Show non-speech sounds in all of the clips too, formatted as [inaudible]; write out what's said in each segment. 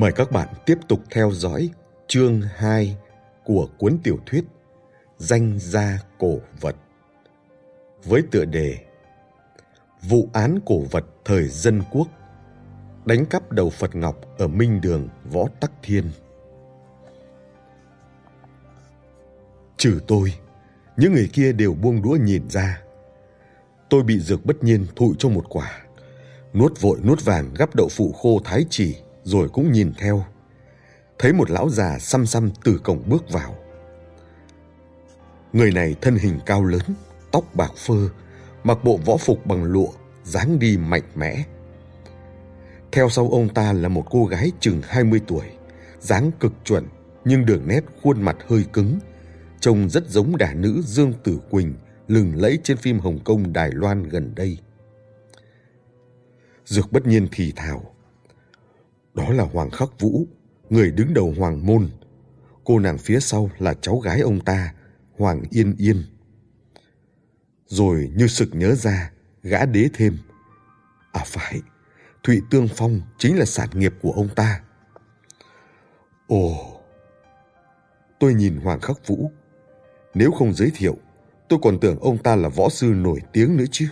Mời các bạn tiếp tục theo dõi chương 2 của cuốn tiểu thuyết Danh gia cổ vật với tựa đề Vụ án cổ vật thời dân quốc đánh cắp đầu Phật Ngọc ở Minh Đường, Võ Tắc Thiên. Trừ tôi, những người kia đều buông đũa nhìn ra. Tôi bị dược bất nhiên thụi cho một quả. Nuốt vội nuốt vàng gắp đậu phụ khô thái chỉ rồi cũng nhìn theo. Thấy một lão già xăm xăm từ cổng bước vào. Người này thân hình cao lớn, tóc bạc phơ, mặc bộ võ phục bằng lụa, dáng đi mạnh mẽ. Theo sau ông ta là một cô gái chừng 20 tuổi, dáng cực chuẩn nhưng đường nét khuôn mặt hơi cứng, trông rất giống đả nữ Dương Tử Quỳnh lừng lẫy trên phim Hồng Kông Đài Loan gần đây. Dược bất nhiên thì thào. Đó là Hoàng Khắc Vũ, người đứng đầu Hoàng Môn. Cô nàng phía sau là cháu gái ông ta, Hoàng Yên Yên. Rồi như sực nhớ ra, gã đế thêm. À phải, Thụy Tương Phong chính là sản nghiệp của ông ta. Ồ! Tôi nhìn Hoàng Khắc Vũ. Nếu không giới thiệu, tôi còn tưởng ông ta là võ sư nổi tiếng nữa chứ.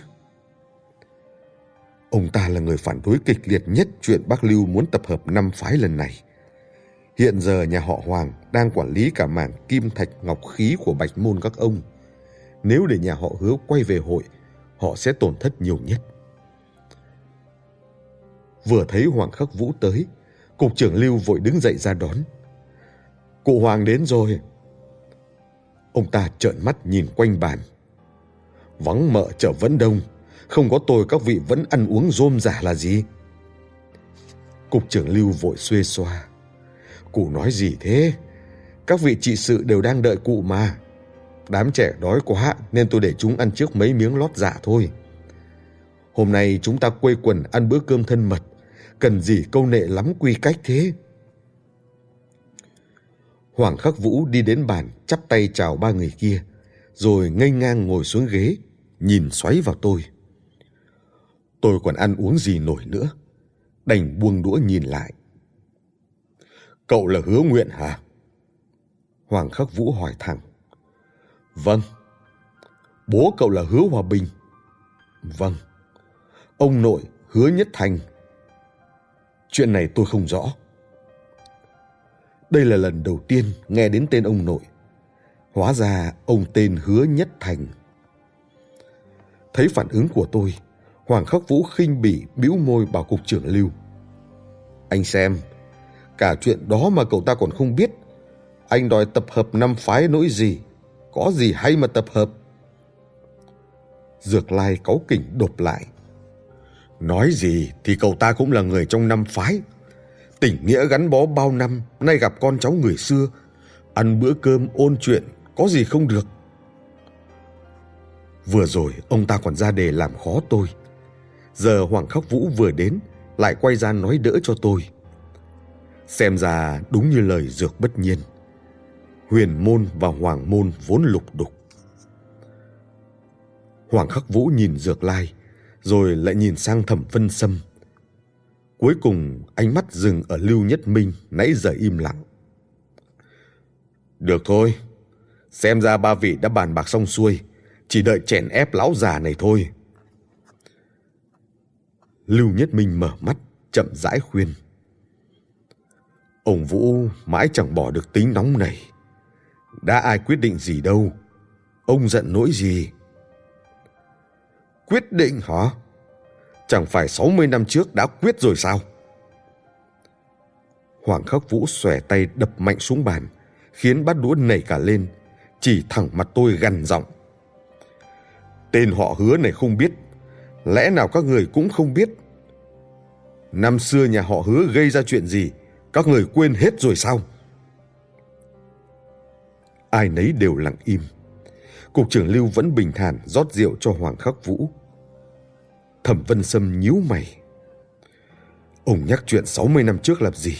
Ông ta là người phản đối kịch liệt nhất chuyện Bắc Lưu muốn tập hợp năm phái lần này. Hiện giờ nhà họ Hoàng đang quản lý cả mảng kim thạch ngọc khí của bạch môn các ông. Nếu để nhà họ hứa quay về hội, họ sẽ tổn thất nhiều nhất. Vừa thấy Hoàng Khắc Vũ tới, cục trưởng Lưu vội đứng dậy ra đón. Cụ Hoàng đến rồi. Ông ta trợn mắt nhìn quanh bàn. Vắng mợ chợ vẫn đông, không có tôi các vị vẫn ăn uống rôm rả là gì? Cục trưởng Lưu vội xuê xoa. Cụ nói gì thế? Các vị trị sự đều đang đợi cụ mà. Đám trẻ đói quá nên tôi để chúng ăn trước mấy miếng lót dạ thôi. Hôm nay chúng ta quây quần ăn bữa cơm thân mật. Cần gì câu nệ lắm quy cách thế? Hoàng Khắc Vũ đi đến bàn chắp tay chào ba người kia, rồi ngây ngang ngồi xuống ghế, nhìn xoáy vào tôi. Tôi còn ăn uống gì nổi nữa, đành buông đũa nhìn lại. Cậu là hứa nguyện hả? Hoàng Khắc Vũ hỏi thẳng. Vâng. Bố cậu là hứa hòa bình. Vâng. Ông nội hứa nhất thành. Chuyện này tôi không rõ. Đây là lần đầu tiên nghe đến tên ông nội. Hóa ra ông tên hứa nhất thành. Thấy phản ứng của tôi, Hoàng Khắc Vũ khinh bỉ bĩu môi bảo cục trưởng Lưu. Anh xem, cả chuyện đó mà cậu ta còn không biết. Anh đòi tập hợp năm phái nỗi gì? Có gì hay mà tập hợp? Dược Lai cáu kỉnh đột lại. Nói gì thì cậu ta cũng là người trong năm phái. Tình nghĩa gắn bó bao năm, nay gặp con cháu người xưa. Ăn bữa cơm ôn chuyện, có gì không được. Vừa rồi ông ta còn ra đề làm khó tôi. Giờ Hoàng Khắc Vũ vừa đến, lại quay ra nói đỡ cho tôi. Xem ra đúng như lời dược bất nhiên. Huyền môn và hoàng môn vốn lục đục. Hoàng Khắc Vũ nhìn dược lai, rồi lại nhìn sang thẩm phân sâm. Cuối cùng ánh mắt dừng ở Lưu Nhất Minh nãy giờ im lặng. Được thôi, xem ra ba vị đã bàn bạc xong xuôi, chỉ đợi chèn ép lão già này thôi. Lưu Nhất Minh mở mắt, chậm rãi khuyên. Ông Vũ mãi chẳng bỏ được tính nóng này. Đã ai quyết định gì đâu. Ông giận nỗi gì? Quyết định hả? Chẳng phải 60 năm trước đã quyết rồi sao? Hoàng Khắc Vũ xòe tay đập mạnh xuống bàn, khiến bát đũa nảy cả lên, chỉ thẳng mặt tôi gằn giọng. Tên họ hứa này không biết, lẽ nào các người cũng không biết? Năm xưa nhà họ hứa gây ra chuyện gì, các người quên hết rồi sao? Ai nấy đều lặng im. Cục trưởng Lưu vẫn bình thản rót rượu cho Hoàng Khắc Vũ. Thẩm Vân Sâm nhíu mày. Ông nhắc chuyện 60 năm trước làm gì?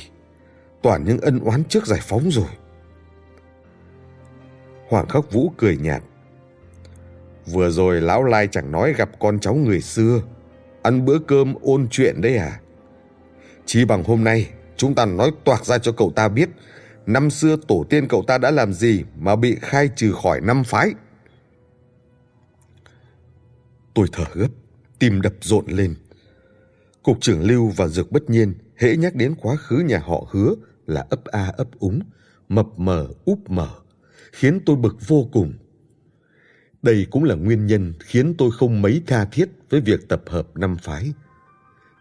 Toàn những ân oán trước giải phóng rồi. Hoàng Khắc Vũ cười nhạt. Vừa rồi lão lai chẳng nói gặp con cháu người xưa, ăn bữa cơm ôn chuyện đấy à? Chỉ bằng hôm nay chúng ta nói toạc ra cho cậu ta biết năm xưa tổ tiên cậu ta đã làm gì mà bị khai trừ khỏi năm phái. Tôi thở gấp, tim đập rộn lên. Cục trưởng Lưu và Dược Bất Nhiên hễ nhắc đến quá khứ nhà họ hứa là ấp a ấp úng, mập mờ úp mở, khiến tôi bực vô cùng. Đây cũng là nguyên nhân khiến tôi không mấy tha thiết với việc tập hợp năm phái.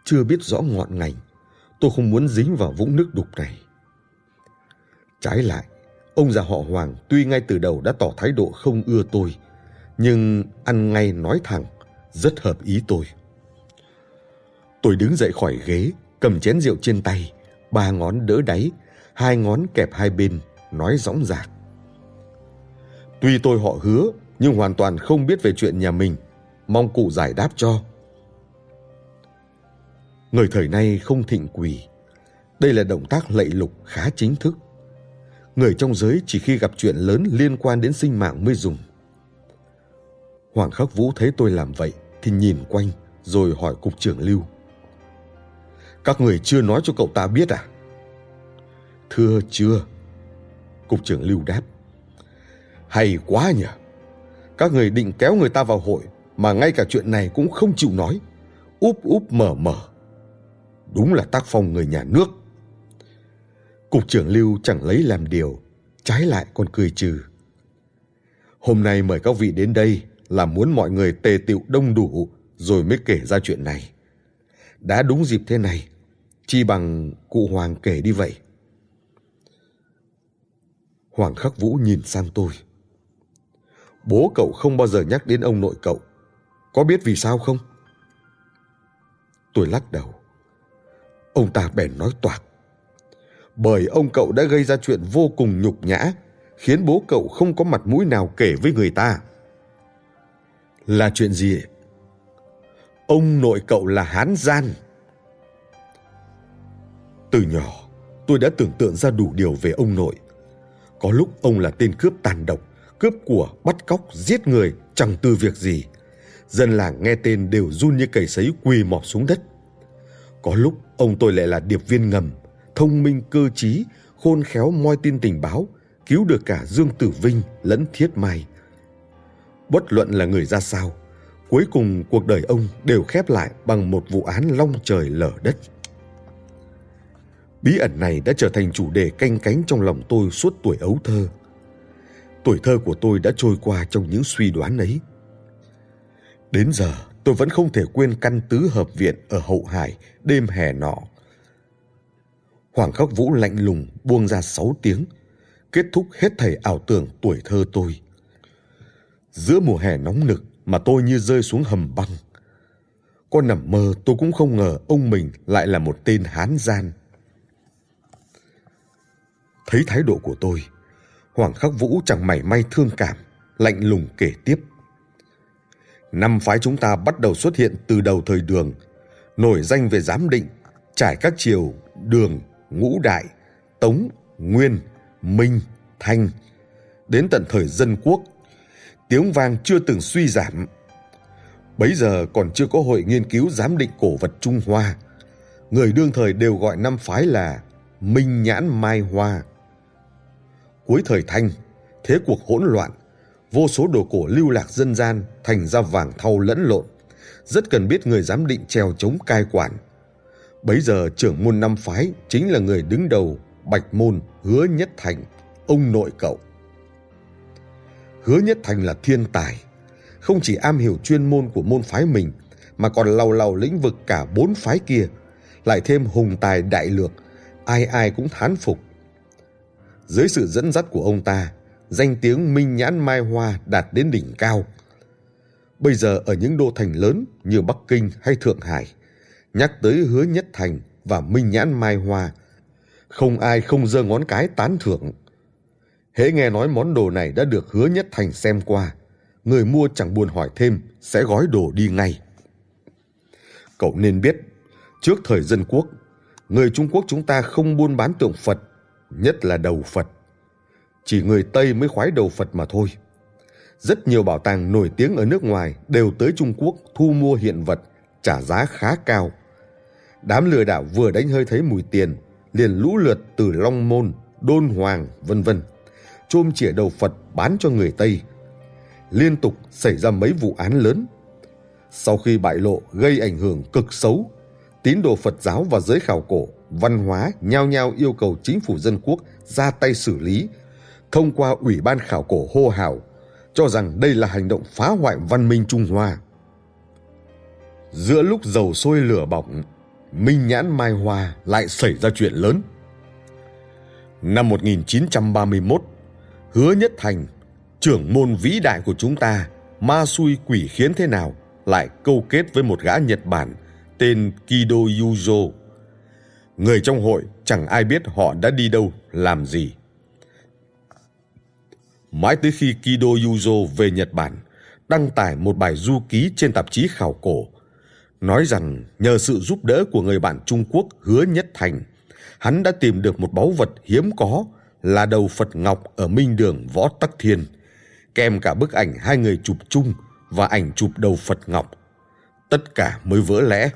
Chưa biết rõ ngọn ngành, tôi không muốn dính vào vũng nước đục này. Trái lại, ông già họ Hoàng tuy ngay từ đầu đã tỏ thái độ không ưa tôi, nhưng ăn ngay nói thẳng, rất hợp ý tôi. Tôi đứng dậy khỏi ghế, cầm chén rượu trên tay, ba ngón đỡ đáy, hai ngón kẹp hai bên, nói dõng dạc. Tuy tôi họ hứa, nhưng hoàn toàn không biết về chuyện nhà mình, mong cụ giải đáp cho. Người thời nay không thịnh quỳ, đây là động tác lạy lục khá chính thức. Người trong giới chỉ khi gặp chuyện lớn liên quan đến sinh mạng mới dùng. Hoàng Khắc Vũ thấy tôi làm vậy thì nhìn quanh rồi hỏi cục trưởng Lưu. Các người chưa nói cho cậu ta biết à? Thưa chưa. Cục trưởng Lưu đáp. Hay quá nhỉ. Các người định kéo người ta vào hội mà ngay cả chuyện này cũng không chịu nói. Úp úp mở mở. Đúng là tác phong người nhà nước. Cục trưởng Lưu chẳng lấy làm điều, trái lại còn cười trừ. Hôm nay mời các vị đến đây là muốn mọi người tề tựu đông đủ rồi mới kể ra chuyện này. Đã đúng dịp thế này, chi bằng cụ Hoàng kể đi vậy. Hoàng Khắc Vũ nhìn sang tôi. Bố cậu không bao giờ nhắc đến ông nội cậu. Có biết vì sao không? Tôi lắc đầu. Ông ta bèn nói toạc bởi ông cậu đã gây ra chuyện vô cùng nhục nhã, khiến bố cậu không có mặt mũi nào kể với người ta. Là chuyện gì? Ông nội cậu là hán gian. Từ nhỏ, tôi đã tưởng tượng ra đủ điều về ông nội. Có lúc ông là tên cướp tàn độc, cướp của, bắt cóc, giết người, chẳng từ việc gì. Dân làng nghe tên đều run như cầy sấy quỳ mọp xuống đất. Có lúc ông tôi lại là điệp viên ngầm, thông minh cơ trí, khôn khéo moi tin tình báo, cứu được cả Dương Tử Vinh lẫn Thiết Mai. Bất luận là người ra sao, cuối cùng cuộc đời ông đều khép lại bằng một vụ án long trời lở đất. Bí ẩn này đã trở thành chủ đề canh cánh trong lòng tôi suốt tuổi ấu thơ. Tuổi thơ của tôi đã trôi qua trong những suy đoán ấy. Đến giờ, tôi vẫn không thể quên căn tứ hợp viện ở Hậu Hải đêm hè nọ Hoàng Khắc Vũ lạnh lùng buông ra sáu tiếng, kết thúc hết thảy ảo tưởng tuổi thơ tôi. Giữa mùa hè nóng nực mà tôi như rơi xuống hầm băng. Con nằm mơ tôi cũng không ngờ ông mình lại là một tên hán gian. Thấy thái độ của tôi, Hoàng Khắc Vũ chẳng mảy may thương cảm, lạnh lùng kể tiếp. Năm phái chúng ta bắt đầu xuất hiện từ đầu thời đường, nổi danh về giám định, trải các chiều đường, ngũ đại, tống, nguyên, minh, thanh. Đến tận thời dân quốc, tiếng vang chưa từng suy giảm. Bấy giờ còn chưa có hội nghiên cứu giám định cổ vật Trung Hoa. Người đương thời đều gọi năm phái là Minh Nhãn Mai Hoa. Cuối thời Thanh, thế cuộc hỗn loạn, vô số đồ cổ lưu lạc dân gian thành ra vàng thau lẫn lộn. Rất cần biết người giám định treo chống cai quản – Bấy giờ trưởng môn năm phái chính là người đứng đầu Bạch Môn Hứa Nhất Thành, ông nội cậu. Hứa Nhất Thành là thiên tài, không chỉ am hiểu chuyên môn của môn phái mình mà còn lầu lầu lĩnh vực cả bốn phái kia, lại thêm hùng tài đại lược, ai ai cũng thán phục. Dưới sự dẫn dắt của ông ta, danh tiếng minh nhãn mai hoa đạt đến đỉnh cao. Bây giờ ở những đô thành lớn như Bắc Kinh hay Thượng Hải, nhắc tới hứa nhất thành và minh nhãn mai hoa không ai không giơ ngón cái tán thưởng hễ nghe nói món đồ này đã được hứa nhất thành xem qua người mua chẳng buồn hỏi thêm sẽ gói đồ đi ngay cậu nên biết trước thời dân quốc người trung quốc chúng ta không buôn bán tượng phật nhất là đầu phật chỉ người tây mới khoái đầu phật mà thôi rất nhiều bảo tàng nổi tiếng ở nước ngoài đều tới trung quốc thu mua hiện vật trả giá khá cao đám lừa đảo vừa đánh hơi thấy mùi tiền liền lũ lượt từ Long Môn, Đôn Hoàng, vân vân, chôm chĩa đầu Phật bán cho người Tây. Liên tục xảy ra mấy vụ án lớn. Sau khi bại lộ gây ảnh hưởng cực xấu, tín đồ Phật giáo và giới khảo cổ, văn hóa nhao nhao yêu cầu chính phủ dân quốc ra tay xử lý thông qua Ủy ban khảo cổ hô hào cho rằng đây là hành động phá hoại văn minh Trung Hoa. Giữa lúc dầu sôi lửa bỏng, Minh Nhãn Mai Hoa lại xảy ra chuyện lớn. Năm 1931, Hứa Nhất Thành, trưởng môn vĩ đại của chúng ta, ma xui quỷ khiến thế nào, lại câu kết với một gã Nhật Bản tên Kido Yuzo. Người trong hội chẳng ai biết họ đã đi đâu, làm gì. Mãi tới khi Kido Yuzo về Nhật Bản, đăng tải một bài du ký trên tạp chí khảo cổ, nói rằng nhờ sự giúp đỡ của người bạn Trung Quốc Hứa Nhất Thành, hắn đã tìm được một báu vật hiếm có là đầu Phật Ngọc ở Minh Đường Võ Tắc Thiên, kèm cả bức ảnh hai người chụp chung và ảnh chụp đầu Phật Ngọc. Tất cả mới vỡ lẽ.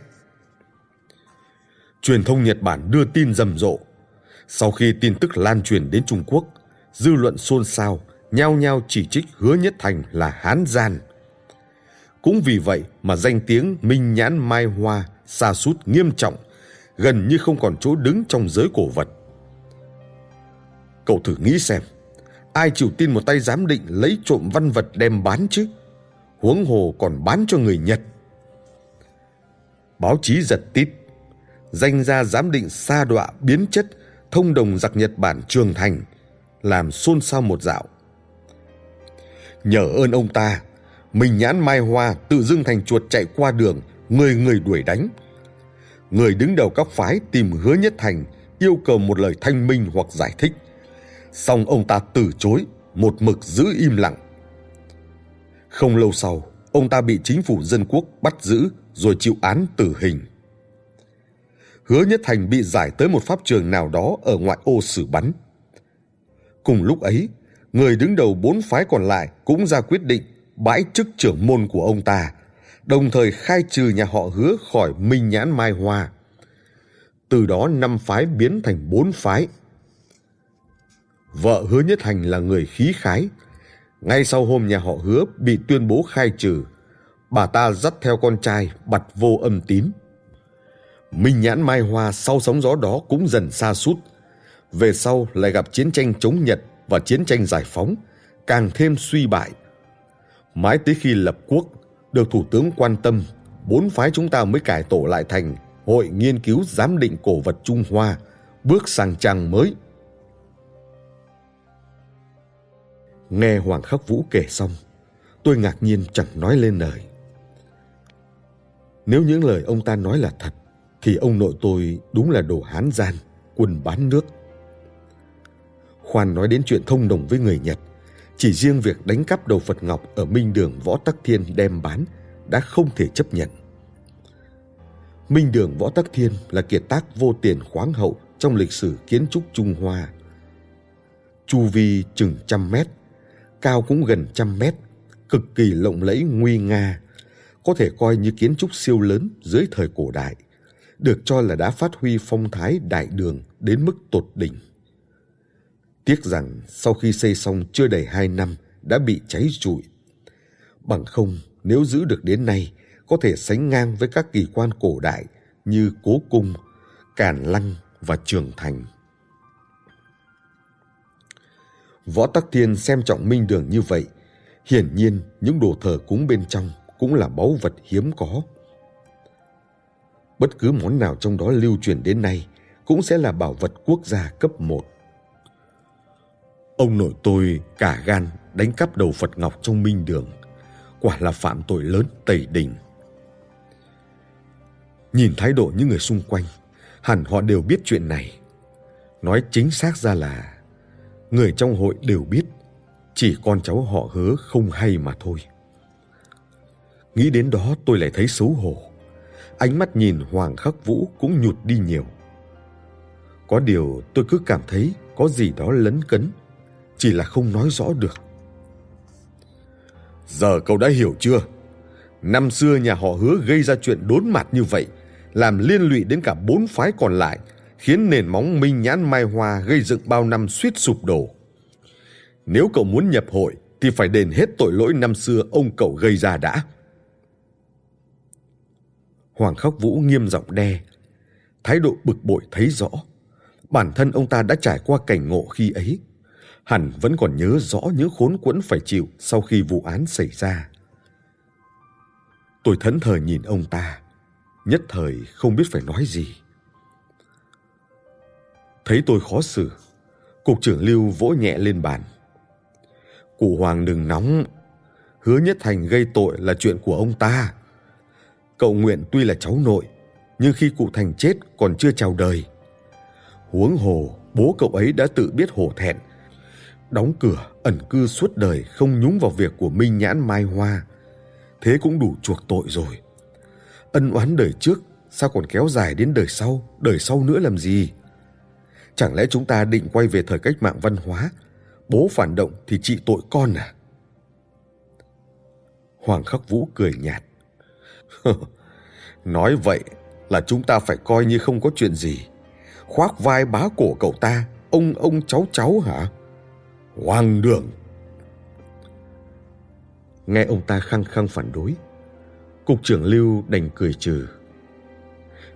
Truyền thông Nhật Bản đưa tin rầm rộ. Sau khi tin tức lan truyền đến Trung Quốc, dư luận xôn xao nhao nhao chỉ trích Hứa Nhất Thành là hán gian. Cũng vì vậy mà danh tiếng Minh Nhãn Mai Hoa xa sút nghiêm trọng, gần như không còn chỗ đứng trong giới cổ vật. Cậu thử nghĩ xem, ai chịu tin một tay giám định lấy trộm văn vật đem bán chứ? Huống hồ còn bán cho người Nhật. Báo chí giật tít, danh gia giám định sa đọa biến chất thông đồng giặc Nhật Bản trường thành, làm xôn xao một dạo. Nhờ ơn ông ta, mình nhãn mai hoa tự dưng thành chuột chạy qua đường, người người đuổi đánh. Người đứng đầu các phái tìm hứa nhất thành, yêu cầu một lời thanh minh hoặc giải thích. Xong ông ta từ chối, một mực giữ im lặng. Không lâu sau, ông ta bị chính phủ dân quốc bắt giữ rồi chịu án tử hình. Hứa Nhất Thành bị giải tới một pháp trường nào đó ở ngoại ô xử bắn. Cùng lúc ấy, người đứng đầu bốn phái còn lại cũng ra quyết định bãi chức trưởng môn của ông ta, đồng thời khai trừ nhà họ hứa khỏi Minh Nhãn Mai Hoa. Từ đó năm phái biến thành bốn phái. Vợ hứa nhất hành là người khí khái. Ngay sau hôm nhà họ hứa bị tuyên bố khai trừ, bà ta dắt theo con trai bặt vô âm tín. Minh Nhãn Mai Hoa sau sóng gió đó cũng dần xa sút Về sau lại gặp chiến tranh chống Nhật và chiến tranh giải phóng, càng thêm suy bại. Mãi tới khi lập quốc, được Thủ tướng quan tâm, bốn phái chúng ta mới cải tổ lại thành Hội Nghiên cứu Giám định Cổ vật Trung Hoa, bước sang trang mới. Nghe Hoàng Khắc Vũ kể xong, tôi ngạc nhiên chẳng nói lên lời. Nếu những lời ông ta nói là thật, thì ông nội tôi đúng là đồ hán gian, quân bán nước. Khoan nói đến chuyện thông đồng với người Nhật, chỉ riêng việc đánh cắp đầu Phật Ngọc ở Minh Đường Võ Tắc Thiên đem bán đã không thể chấp nhận. Minh Đường Võ Tắc Thiên là kiệt tác vô tiền khoáng hậu trong lịch sử kiến trúc Trung Hoa. Chu vi chừng trăm mét, cao cũng gần trăm mét, cực kỳ lộng lẫy nguy nga, có thể coi như kiến trúc siêu lớn dưới thời cổ đại, được cho là đã phát huy phong thái đại đường đến mức tột đỉnh. Tiếc rằng sau khi xây xong chưa đầy hai năm đã bị cháy rụi. Bằng không, nếu giữ được đến nay, có thể sánh ngang với các kỳ quan cổ đại như Cố Cung, Càn Lăng và Trường Thành. Võ Tắc Thiên xem trọng minh đường như vậy, hiển nhiên những đồ thờ cúng bên trong cũng là báu vật hiếm có. Bất cứ món nào trong đó lưu truyền đến nay cũng sẽ là bảo vật quốc gia cấp một. Ông nội tôi cả gan đánh cắp đầu Phật Ngọc trong minh đường. Quả là phạm tội lớn tẩy đình. Nhìn thái độ những người xung quanh, hẳn họ đều biết chuyện này. Nói chính xác ra là người trong hội đều biết, chỉ con cháu họ hứa không hay mà thôi. Nghĩ đến đó tôi lại thấy xấu hổ. Ánh mắt nhìn Hoàng Khắc Vũ cũng nhụt đi nhiều. Có điều tôi cứ cảm thấy có gì đó lấn cấn chỉ là không nói rõ được. Giờ cậu đã hiểu chưa? Năm xưa nhà họ hứa gây ra chuyện đốn mặt như vậy, làm liên lụy đến cả bốn phái còn lại, khiến nền móng minh nhãn mai hoa gây dựng bao năm suýt sụp đổ. Nếu cậu muốn nhập hội thì phải đền hết tội lỗi năm xưa ông cậu gây ra đã. Hoàng Khắc Vũ nghiêm giọng đe, thái độ bực bội thấy rõ. Bản thân ông ta đã trải qua cảnh ngộ khi ấy, hẳn vẫn còn nhớ rõ những khốn quẫn phải chịu sau khi vụ án xảy ra. Tôi thẫn thờ nhìn ông ta, nhất thời không biết phải nói gì. Thấy tôi khó xử, cục trưởng Lưu vỗ nhẹ lên bàn. Cụ Hoàng đừng nóng, hứa nhất thành gây tội là chuyện của ông ta. Cậu Nguyện tuy là cháu nội, nhưng khi cụ Thành chết còn chưa chào đời. Huống hồ, bố cậu ấy đã tự biết hổ thẹn, đóng cửa ẩn cư suốt đời không nhúng vào việc của Minh Nhãn Mai Hoa. Thế cũng đủ chuộc tội rồi. Ân oán đời trước sao còn kéo dài đến đời sau, đời sau nữa làm gì? Chẳng lẽ chúng ta định quay về thời cách mạng văn hóa, bố phản động thì trị tội con à? Hoàng Khắc Vũ cười nhạt. [laughs] Nói vậy là chúng ta phải coi như không có chuyện gì. Khoác vai bá cổ cậu ta, ông ông cháu cháu hả? Hoàng đường! Nghe ông ta khăng khăng phản đối, cục trưởng Lưu đành cười trừ.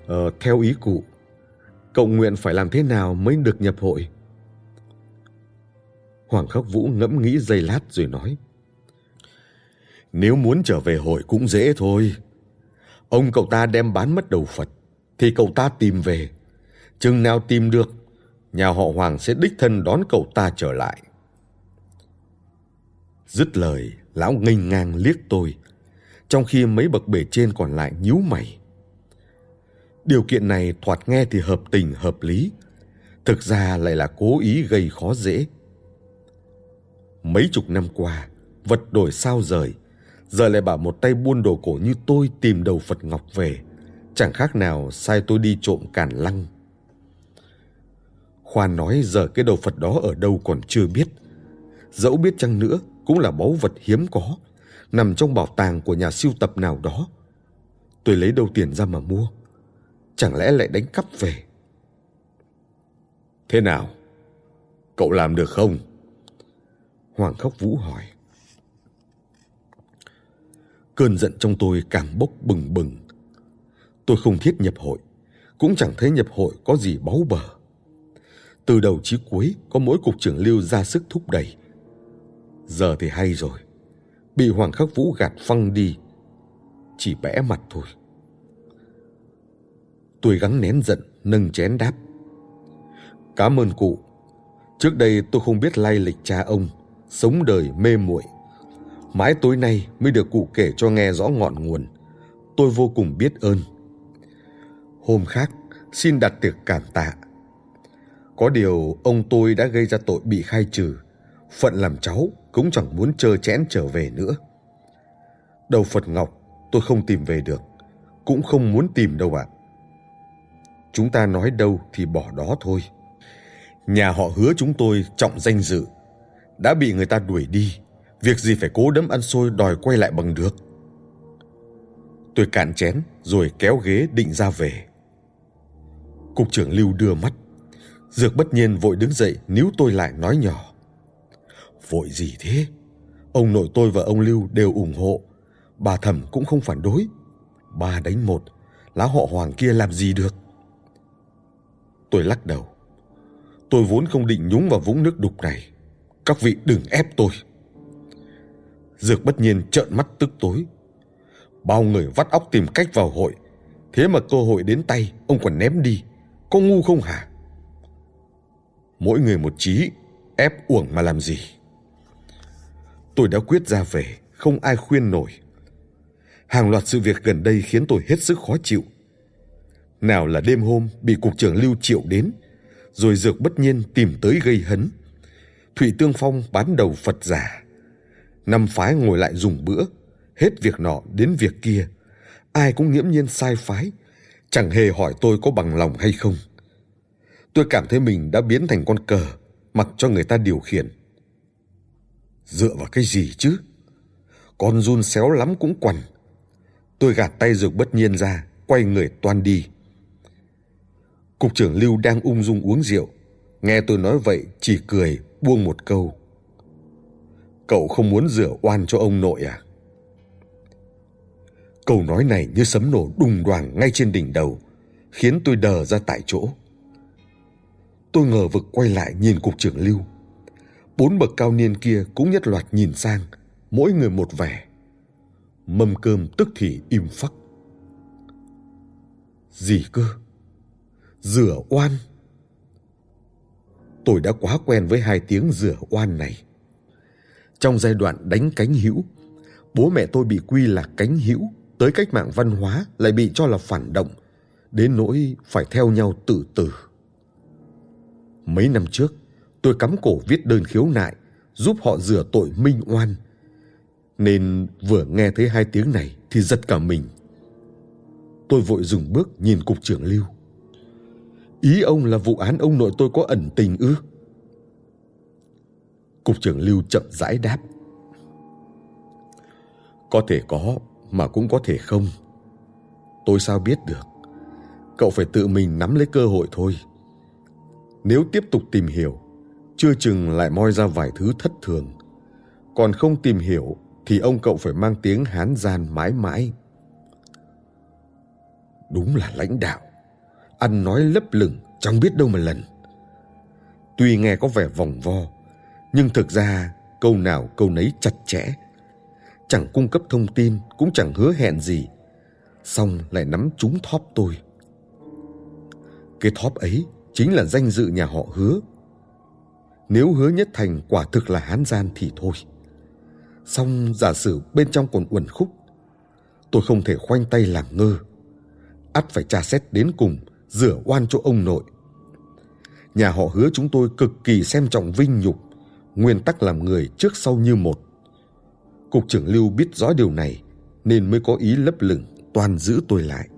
Ờ, theo ý cụ, cậu nguyện phải làm thế nào mới được nhập hội? Hoàng Khắc Vũ ngẫm nghĩ giây lát rồi nói. Nếu muốn trở về hội cũng dễ thôi. Ông cậu ta đem bán mất đầu Phật, thì cậu ta tìm về. Chừng nào tìm được, nhà họ Hoàng sẽ đích thân đón cậu ta trở lại. Dứt lời, lão nghênh ngang liếc tôi, trong khi mấy bậc bể trên còn lại nhíu mày. Điều kiện này thoạt nghe thì hợp tình hợp lý, thực ra lại là cố ý gây khó dễ. Mấy chục năm qua, vật đổi sao rời, giờ lại bảo một tay buôn đồ cổ như tôi tìm đầu Phật Ngọc về, chẳng khác nào sai tôi đi trộm càn lăng. Khoan nói giờ cái đầu Phật đó ở đâu còn chưa biết. Dẫu biết chăng nữa cũng là báu vật hiếm có, nằm trong bảo tàng của nhà siêu tập nào đó. Tôi lấy đâu tiền ra mà mua? Chẳng lẽ lại đánh cắp về? Thế nào? Cậu làm được không? Hoàng Khóc Vũ hỏi. Cơn giận trong tôi càng bốc bừng bừng. Tôi không thiết nhập hội, cũng chẳng thấy nhập hội có gì báu bờ. Từ đầu chí cuối có mỗi cục trưởng Lưu ra sức thúc đẩy. Giờ thì hay rồi. Bị Hoàng Khắc Vũ gạt phăng đi. Chỉ bẽ mặt thôi. Tôi gắng nén giận, nâng chén đáp. Cảm ơn cụ. Trước đây tôi không biết lai lịch cha ông, sống đời mê muội. Mãi tối nay mới được cụ kể cho nghe rõ ngọn nguồn. Tôi vô cùng biết ơn. Hôm khác, xin đặt tiệc cảm tạ. Có điều ông tôi đã gây ra tội bị khai trừ. Phận làm cháu cũng chẳng muốn trơ chẽn trở về nữa. Đầu Phật Ngọc tôi không tìm về được, cũng không muốn tìm đâu ạ. Chúng ta nói đâu thì bỏ đó thôi. Nhà họ hứa chúng tôi trọng danh dự, đã bị người ta đuổi đi, việc gì phải cố đấm ăn xôi đòi quay lại bằng được. Tôi cạn chén rồi kéo ghế định ra về. Cục trưởng Lưu đưa mắt, Dược bất nhiên vội đứng dậy níu tôi lại nói nhỏ. Vội gì thế? Ông nội tôi và ông Lưu đều ủng hộ, bà thẩm cũng không phản đối. Ba đánh một, lá họ hoàng kia làm gì được? Tôi lắc đầu. Tôi vốn không định nhúng vào vũng nước đục này. Các vị đừng ép tôi. Dược bất nhiên trợn mắt tức tối. Bao người vắt óc tìm cách vào hội. Thế mà cơ hội đến tay, ông còn ném đi. Có ngu không hả? Mỗi người một chí, ép uổng mà làm gì? Tôi đã quyết ra về, không ai khuyên nổi. Hàng loạt sự việc gần đây khiến tôi hết sức khó chịu. Nào là đêm hôm bị cục trưởng Lưu Triệu đến, rồi dược bất nhiên tìm tới gây hấn. Thụy Tương Phong bán đầu Phật giả. Năm phái ngồi lại dùng bữa, hết việc nọ đến việc kia. Ai cũng nghiễm nhiên sai phái, chẳng hề hỏi tôi có bằng lòng hay không. Tôi cảm thấy mình đã biến thành con cờ, mặc cho người ta điều khiển. Dựa vào cái gì chứ? Con run xéo lắm cũng quằn. Tôi gạt tay dược bất nhiên ra, quay người toan đi. Cục trưởng Lưu đang ung dung uống rượu. Nghe tôi nói vậy chỉ cười buông một câu. Cậu không muốn rửa oan cho ông nội à? Câu nói này như sấm nổ đùng đoàng ngay trên đỉnh đầu, khiến tôi đờ ra tại chỗ. Tôi ngờ vực quay lại nhìn cục trưởng Lưu. Bốn bậc cao niên kia cũng nhất loạt nhìn sang, mỗi người một vẻ. Mâm cơm tức thì im phắc. Gì cơ? Rửa oan? Tôi đã quá quen với hai tiếng rửa oan này. Trong giai đoạn đánh cánh hữu, bố mẹ tôi bị quy là cánh hữu, tới cách mạng văn hóa lại bị cho là phản động, đến nỗi phải theo nhau tự tử. Mấy năm trước, tôi cắm cổ viết đơn khiếu nại, giúp họ rửa tội minh oan. Nên vừa nghe thấy hai tiếng này thì giật cả mình. Tôi vội dừng bước nhìn cục trưởng Lưu. Ý ông là vụ án ông nội tôi có ẩn tình ư? Cục trưởng Lưu chậm rãi đáp. Có thể có, mà cũng có thể không. Tôi sao biết được? Cậu phải tự mình nắm lấy cơ hội thôi. Nếu tiếp tục tìm hiểu, chưa chừng lại moi ra vài thứ thất thường. Còn không tìm hiểu thì ông cậu phải mang tiếng hán gian mãi mãi. Đúng là lãnh đạo. Ăn nói lấp lửng, chẳng biết đâu mà lần. Tuy nghe có vẻ vòng vo, nhưng thực ra câu nào câu nấy chặt chẽ. Chẳng cung cấp thông tin, cũng chẳng hứa hẹn gì. Xong lại nắm trúng thóp tôi. Cái thóp ấy chính là danh dự nhà họ hứa. Nếu hứa nhất thành quả thực là hán gian thì thôi. Xong giả sử bên trong còn uẩn khúc, tôi không thể khoanh tay làm ngơ. ắt phải tra xét đến cùng, rửa oan cho ông nội. Nhà họ hứa chúng tôi cực kỳ xem trọng vinh nhục, nguyên tắc làm người trước sau như một. Cục trưởng Lưu biết rõ điều này nên mới có ý lấp lửng toàn giữ tôi lại.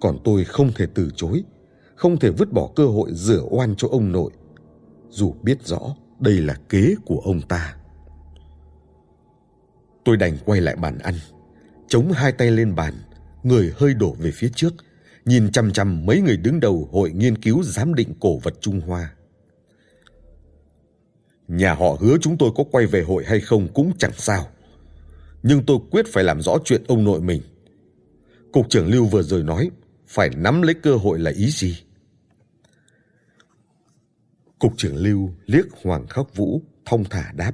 Còn tôi không thể từ chối, không thể vứt bỏ cơ hội rửa oan cho ông nội, dù biết rõ đây là kế của ông ta. Tôi đành quay lại bàn ăn, chống hai tay lên bàn, người hơi đổ về phía trước, nhìn chăm chăm mấy người đứng đầu hội nghiên cứu giám định cổ vật Trung Hoa. Nhà họ hứa chúng tôi có quay về hội hay không cũng chẳng sao. Nhưng tôi quyết phải làm rõ chuyện ông nội mình. Cục trưởng Lưu vừa rồi nói, phải nắm lấy cơ hội là ý gì? Cục trưởng Lưu liếc Hoàng Khắc Vũ thông thả đáp.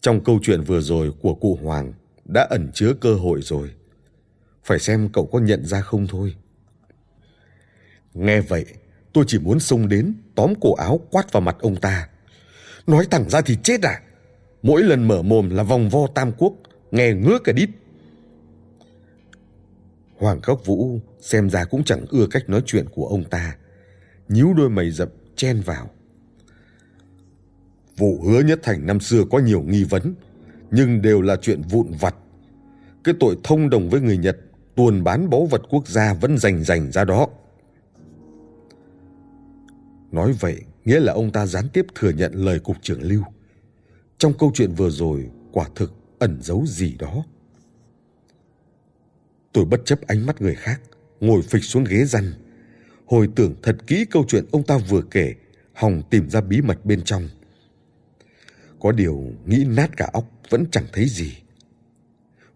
Trong câu chuyện vừa rồi của cụ Hoàng đã ẩn chứa cơ hội rồi. Phải xem cậu có nhận ra không thôi. Nghe vậy, tôi chỉ muốn xông đến tóm cổ áo quát vào mặt ông ta. Nói thẳng ra thì chết à? Mỗi lần mở mồm là vòng vo tam quốc, nghe ngứa cả đít. Hoàng Khắc Vũ xem ra cũng chẳng ưa cách nói chuyện của ông ta. Nhíu đôi mày rậm chen vào. Vụ hứa nhất thành năm xưa có nhiều nghi vấn, nhưng đều là chuyện vụn vặt. Cái tội thông đồng với người Nhật tuồn bán báu vật quốc gia vẫn rành rành ra đó. Nói vậy, nghĩa là ông ta gián tiếp thừa nhận lời cục trưởng Lưu. Trong câu chuyện vừa rồi, quả thực ẩn giấu gì đó. Tôi bất chấp ánh mắt người khác, ngồi phịch xuống ghế răn. Hồi tưởng thật kỹ câu chuyện ông ta vừa kể, hòng tìm ra bí mật bên trong. Có điều nghĩ nát cả óc vẫn chẳng thấy gì.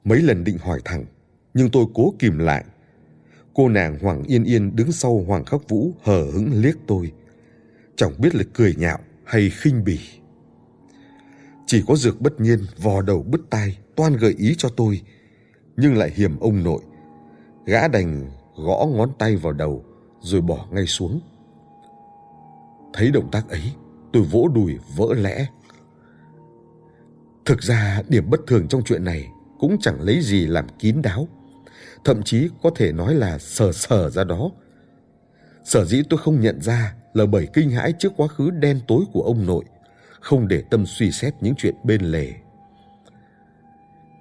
Mấy lần định hỏi thẳng, nhưng tôi cố kìm lại. Cô nàng Hoàng Yên Yên đứng sau Hoàng Khắc Vũ hờ hững liếc tôi. Chẳng biết là cười nhạo hay khinh bỉ. Chỉ có dược bất nhiên vò đầu bứt tai toan gợi ý cho tôi, nhưng lại hiểm ông nội. Gã đành gõ ngón tay vào đầu rồi bỏ ngay xuống. Thấy động tác ấy, tôi vỗ đùi vỡ lẽ. Thực ra điểm bất thường trong chuyện này cũng chẳng lấy gì làm kín đáo. Thậm chí có thể nói là sờ sờ ra đó. Sở dĩ tôi không nhận ra là bởi kinh hãi trước quá khứ đen tối của ông nội, không để tâm suy xét những chuyện bên lề.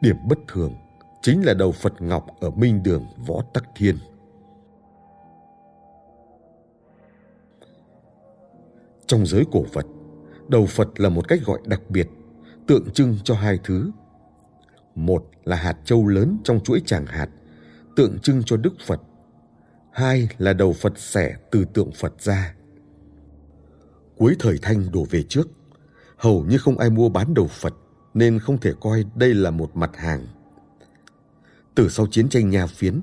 Điểm bất thường chính là đầu Phật Ngọc ở Minh Đường Võ Tắc Thiên. Trong giới cổ Phật, đầu Phật là một cách gọi đặc biệt, tượng trưng cho hai thứ. Một là hạt châu lớn trong chuỗi tràng hạt, tượng trưng cho Đức Phật. hai là đầu Phật xẻ từ tượng Phật ra. Cuối thời Thanh đổ về trước, hầu như không ai mua bán đầu Phật nên không thể coi đây là một mặt hàng. Từ sau chiến tranh nhà phiến,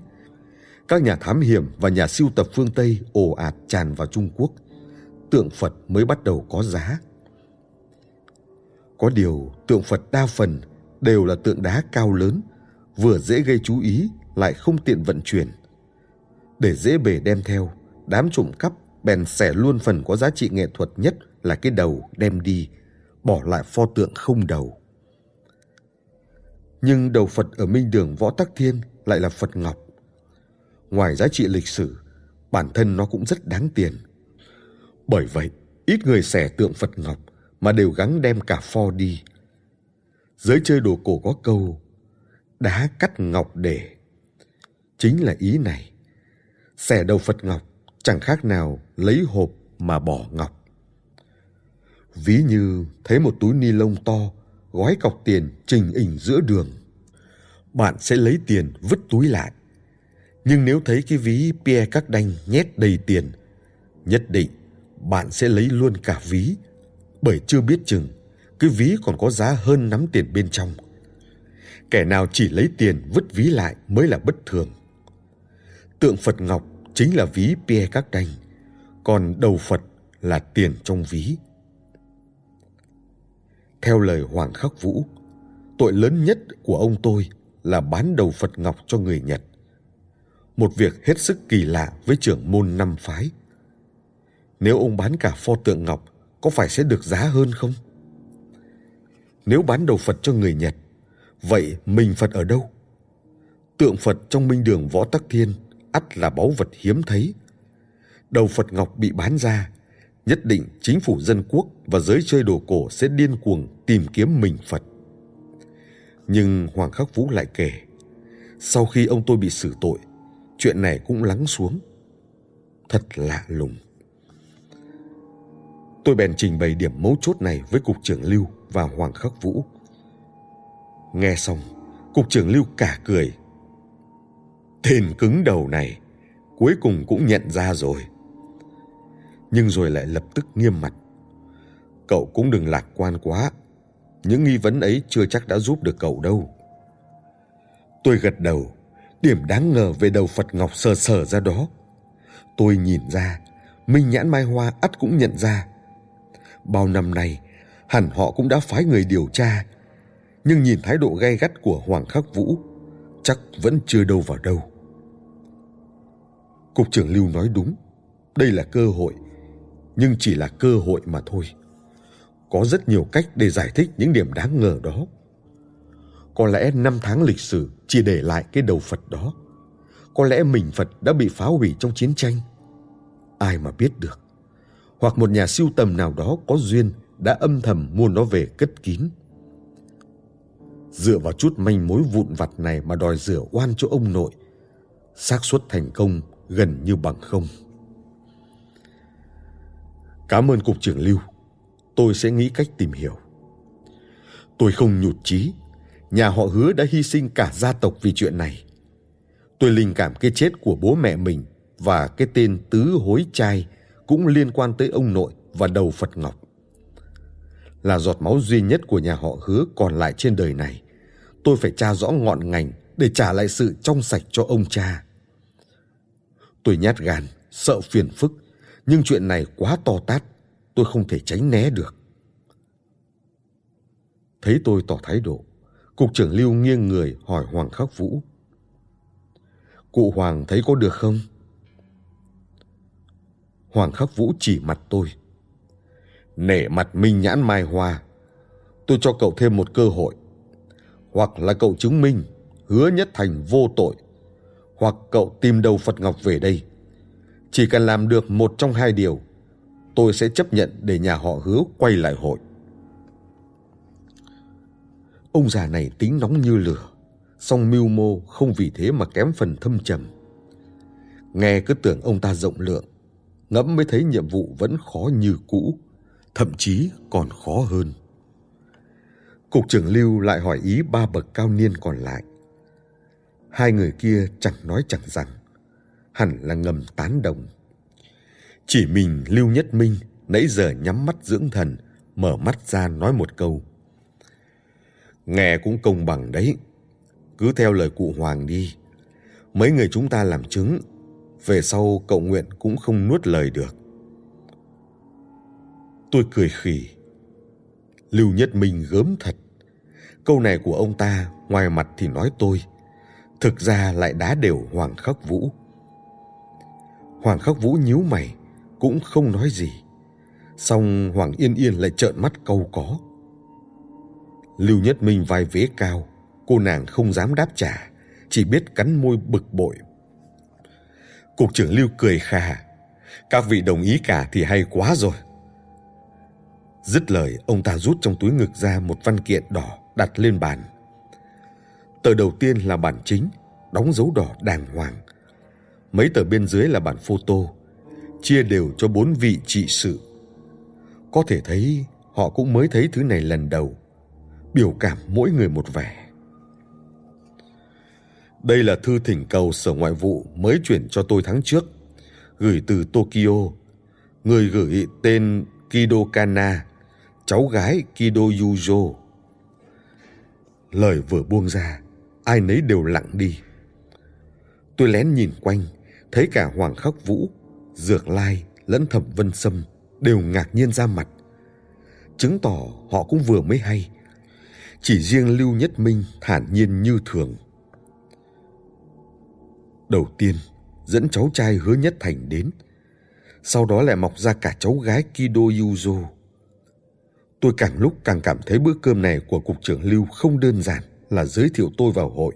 các nhà thám hiểm và nhà siêu tập phương Tây ồ ạt tràn vào Trung Quốc, tượng Phật mới bắt đầu có giá. Có điều tượng Phật đa phần đều là tượng đá cao lớn, vừa dễ gây chú ý lại không tiện vận chuyển. Để dễ bề đem theo, đám trộm cắp bèn xẻ luôn phần có giá trị nghệ thuật nhất là cái đầu đem đi, bỏ lại pho tượng không đầu. Nhưng đầu Phật ở Minh Đường Võ Tắc Thiên lại là Phật Ngọc. Ngoài giá trị lịch sử, bản thân nó cũng rất đáng tiền. Bởi vậy, ít người xẻ tượng Phật Ngọc mà đều gắng đem cả pho đi. Giới chơi đồ cổ có câu, đá cắt ngọc để. Chính là ý này. Xẻ đầu Phật Ngọc chẳng khác nào lấy hộp mà bỏ ngọc. Ví như thấy một túi ni lông to, gói cọc tiền trình hình giữa đường. Bạn sẽ lấy tiền vứt túi lại. Nhưng nếu thấy cái ví Pierre các đanh nhét đầy tiền, nhất định bạn sẽ lấy luôn cả ví, bởi chưa biết chừng cái ví còn có giá hơn nắm tiền bên trong. Kẻ nào chỉ lấy tiền vứt ví lại mới là bất thường. Tượng Phật Ngọc chính là ví Pierre các còn đầu Phật là tiền trong ví. Theo lời Hoàng Khắc Vũ, tội lớn nhất của ông tôi là bán đầu Phật Ngọc cho người Nhật. Một việc hết sức kỳ lạ với trưởng môn năm phái. Nếu ông bán cả pho tượng Ngọc, có phải sẽ được giá hơn không? Nếu bán đầu Phật cho người Nhật, vậy mình Phật ở đâu? Tượng Phật trong minh đường Võ Tắc Thiên ắt là báu vật hiếm thấy. Đầu Phật Ngọc bị bán ra, nhất định chính phủ dân quốc và giới chơi đồ cổ sẽ điên cuồng tìm kiếm mình Phật. Nhưng Hoàng Khắc Vũ lại kể, sau khi ông tôi bị xử tội, chuyện này cũng lắng xuống. Thật lạ lùng. Tôi bèn trình bày điểm mấu chốt này với Cục trưởng Lưu và Hoàng Khắc Vũ. Nghe xong, Cục trưởng Lưu cả cười. Tên cứng đầu này, cuối cùng cũng nhận ra rồi. Nhưng rồi lại lập tức nghiêm mặt. Cậu cũng đừng lạc quan quá. Những nghi vấn ấy chưa chắc đã giúp được cậu đâu. Tôi gật đầu, điểm đáng ngờ về đầu Phật Ngọc sờ sờ ra đó. Tôi nhìn ra, Minh Nhãn Mai Hoa ắt cũng nhận ra Bao năm nay, hẳn họ cũng đã phái người điều tra, nhưng nhìn thái độ gay gắt của Hoàng Khắc Vũ, chắc vẫn chưa đâu vào đâu. Cục trưởng Lưu nói đúng, đây là cơ hội, nhưng chỉ là cơ hội mà thôi. Có rất nhiều cách để giải thích những điểm đáng ngờ đó. Có lẽ năm tháng lịch sử chỉ để lại cái đầu Phật đó. Có lẽ mình Phật đã bị phá hủy trong chiến tranh. Ai mà biết được hoặc một nhà siêu tầm nào đó có duyên đã âm thầm mua nó về cất kín. Dựa vào chút manh mối vụn vặt này mà đòi rửa oan cho ông nội, xác suất thành công gần như bằng không. Cảm ơn Cục trưởng Lưu, tôi sẽ nghĩ cách tìm hiểu. Tôi không nhụt chí, nhà họ hứa đã hy sinh cả gia tộc vì chuyện này. Tôi linh cảm cái chết của bố mẹ mình và cái tên tứ hối trai cũng liên quan tới ông nội và đầu Phật Ngọc. Là giọt máu duy nhất của nhà họ hứa còn lại trên đời này. Tôi phải tra rõ ngọn ngành để trả lại sự trong sạch cho ông cha. Tôi nhát gan, sợ phiền phức, nhưng chuyện này quá to tát, tôi không thể tránh né được. Thấy tôi tỏ thái độ, cục trưởng Lưu nghiêng người hỏi Hoàng Khắc Vũ. Cụ Hoàng thấy có được không? Hoàng Khắc Vũ chỉ mặt tôi. Nể mặt Minh Nhãn Mai Hoa, tôi cho cậu thêm một cơ hội. Hoặc là cậu chứng minh hứa nhất thành vô tội, hoặc cậu tìm đầu Phật Ngọc về đây. Chỉ cần làm được một trong hai điều, tôi sẽ chấp nhận để nhà họ hứa quay lại hội. Ông già này tính nóng như lửa, song mưu mô không vì thế mà kém phần thâm trầm. Nghe cứ tưởng ông ta rộng lượng, ngẫm mới thấy nhiệm vụ vẫn khó như cũ, thậm chí còn khó hơn. Cục trưởng Lưu lại hỏi ý ba bậc cao niên còn lại. Hai người kia chẳng nói chẳng rằng, hẳn là ngầm tán đồng. Chỉ mình Lưu Nhất Minh nãy giờ nhắm mắt dưỡng thần, mở mắt ra nói một câu. Nghe cũng công bằng đấy. Cứ theo lời cụ Hoàng đi. Mấy người chúng ta làm chứng, về sau cậu nguyện cũng không nuốt lời được. Tôi cười khỉ. Lưu Nhất Minh gớm thật. Câu này của ông ta ngoài mặt thì nói tôi, thực ra lại đá đều Hoàng Khắc Vũ. Hoàng Khắc Vũ nhíu mày, cũng không nói gì. Xong Hoàng Yên Yên lại trợn mắt câu có. Lưu Nhất Minh vai vế cao, cô nàng không dám đáp trả, chỉ biết cắn môi bực bội. Cục trưởng Lưu cười khà, các vị đồng ý cả thì hay quá rồi. Dứt lời, ông ta rút trong túi ngực ra một văn kiện đỏ đặt lên bàn. Tờ đầu tiên là bản chính, đóng dấu đỏ đàng hoàng. Mấy tờ bên dưới là bản photo, chia đều cho bốn vị trị sự. Có thể thấy họ cũng mới thấy thứ này lần đầu. Biểu cảm mỗi người một vẻ. Đây là thư thỉnh cầu Sở Ngoại vụ mới chuyển cho tôi tháng trước, gửi từ Tokyo. Người gửi tên Kido Kana, cháu gái Kido Yujo. Lời vừa buông ra, ai nấy đều lặng đi. Tôi lén nhìn quanh, thấy cả Hoàng Khắc Vũ, Dược Lai lẫn Thẩm Vân Sâm đều ngạc nhiên ra mặt. Chứng tỏ họ cũng vừa mới hay. Chỉ riêng Lưu Nhất Minh thản nhiên như thường. Đầu tiên, dẫn cháu trai hứa nhất thành đến. Sau đó lại mọc ra cả cháu gái Kido Yuzo. Tôi càng lúc càng cảm thấy bữa cơm này của Cục trưởng Lưu không đơn giản là giới thiệu tôi vào hội,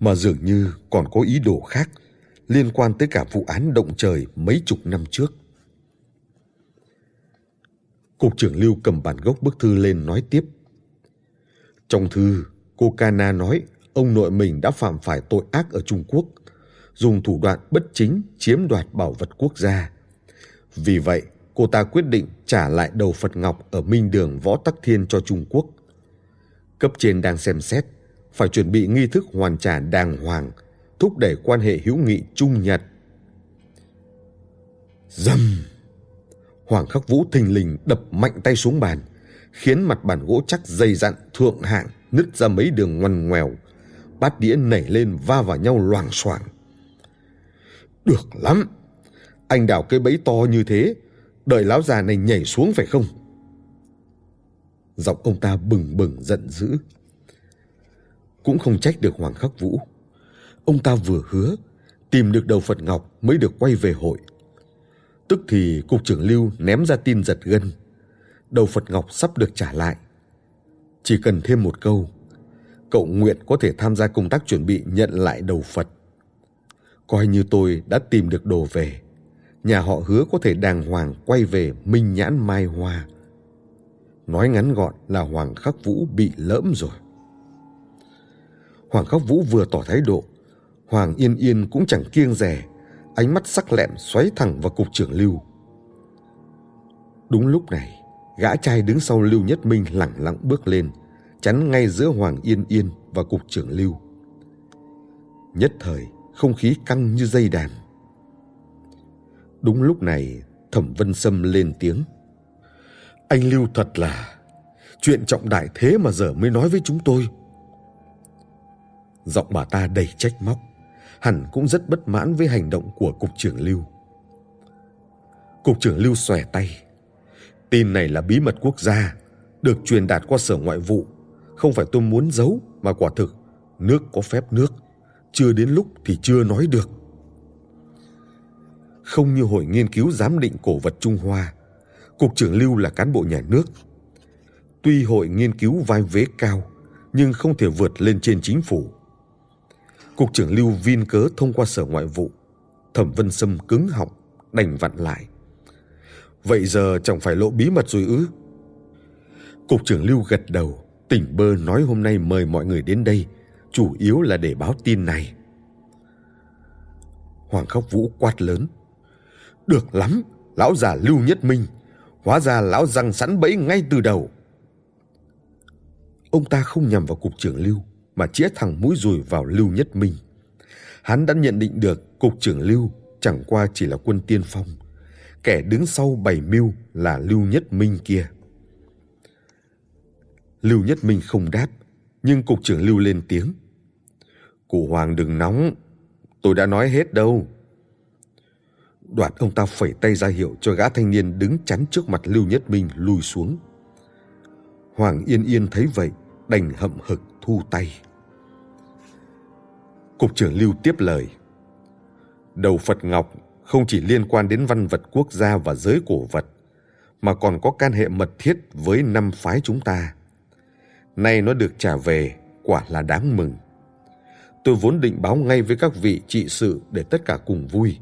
mà dường như còn có ý đồ khác liên quan tới cả vụ án động trời mấy chục năm trước. Cục trưởng Lưu cầm bản gốc bức thư lên nói tiếp. Trong thư, cô Kana nói ông nội mình đã phạm phải tội ác ở Trung Quốc, dùng thủ đoạn bất chính chiếm đoạt bảo vật quốc gia. Vì vậy, cô ta quyết định trả lại đầu Phật Ngọc ở Minh Đường Võ Tắc Thiên cho Trung Quốc. Cấp trên đang xem xét, phải chuẩn bị nghi thức hoàn trả đàng hoàng, thúc đẩy quan hệ hữu nghị Trung Nhật. Dầm! Hoàng Khắc Vũ thình lình đập mạnh tay xuống bàn, khiến mặt bàn gỗ chắc dày dặn thượng hạng nứt ra mấy đường ngoằn ngoèo, bát đĩa nảy lên va vào nhau loảng xoảng. Được lắm! Anh đào cái bẫy to như thế, đợi lão già này nhảy xuống phải không? Giọng ông ta bừng bừng giận dữ. Cũng không trách được Hoàng Khắc Vũ. Ông ta vừa hứa tìm được đầu Phật Ngọc mới được quay về hội. Tức thì cục trưởng Lưu ném ra tin giật gân. Đầu Phật Ngọc sắp được trả lại. Chỉ cần thêm một câu, cậu nguyện có thể tham gia công tác chuẩn bị nhận lại đầu Phật. Coi như tôi đã tìm được đồ về nhà họ hứa có thể đàng hoàng quay về minh nhãn mai hoa. Nói ngắn gọn là Hoàng Khắc Vũ bị lỡm rồi. Hoàng Khắc Vũ vừa tỏ thái độ, Hoàng Yên Yên cũng chẳng kiêng rẻ, ánh mắt sắc lẹm xoáy thẳng vào cục trưởng Lưu. Đúng lúc này, gã trai đứng sau Lưu Nhất Minh lẳng lặng bước lên, chắn ngay giữa Hoàng Yên Yên và cục trưởng Lưu. Nhất thời, không khí căng như dây đàn. Đúng lúc này, Thẩm Vân Sâm lên tiếng. Anh Lưu thật là, chuyện trọng đại thế mà giờ mới nói với chúng tôi. Giọng bà ta đầy trách móc, hẳn cũng rất bất mãn với hành động của Cục trưởng Lưu. Cục trưởng Lưu xòe tay. Tin này là bí mật quốc gia, được truyền đạt qua sở ngoại vụ. Không phải tôi muốn giấu, mà quả thực, nước có phép nước. Chưa đến lúc thì chưa nói được không như Hội Nghiên cứu Giám định Cổ vật Trung Hoa. Cục trưởng Lưu là cán bộ nhà nước. Tuy Hội Nghiên cứu vai vế cao, nhưng không thể vượt lên trên chính phủ. Cục trưởng Lưu vin cớ thông qua Sở Ngoại vụ. Thẩm Vân Sâm cứng họng, đành vặn lại. Vậy giờ chẳng phải lộ bí mật rồi ư? Cục trưởng Lưu gật đầu, tỉnh bơ nói hôm nay mời mọi người đến đây, chủ yếu là để báo tin này. Hoàng Khóc Vũ quát lớn. Được lắm, lão già Lưu Nhất Minh. Hóa ra lão răng sẵn bẫy ngay từ đầu. Ông ta không nhằm vào cục trưởng Lưu, mà chĩa thẳng mũi dùi vào Lưu Nhất Minh. Hắn đã nhận định được cục trưởng Lưu chẳng qua chỉ là quân tiên phong. Kẻ đứng sau bảy mưu là Lưu Nhất Minh kia. Lưu Nhất Minh không đáp, nhưng cục trưởng Lưu lên tiếng. Cụ Hoàng đừng nóng, tôi đã nói hết đâu. Đoạn ông ta phẩy tay ra hiệu cho gã thanh niên đứng chắn trước mặt Lưu Nhất Minh lùi xuống. Hoàng Yên Yên thấy vậy, đành hậm hực thu tay. Cục trưởng Lưu tiếp lời. Đầu Phật Ngọc không chỉ liên quan đến văn vật quốc gia và giới cổ vật, mà còn có can hệ mật thiết với năm phái chúng ta. Nay nó được trả về, quả là đáng mừng. Tôi vốn định báo ngay với các vị trị sự để tất cả cùng vui.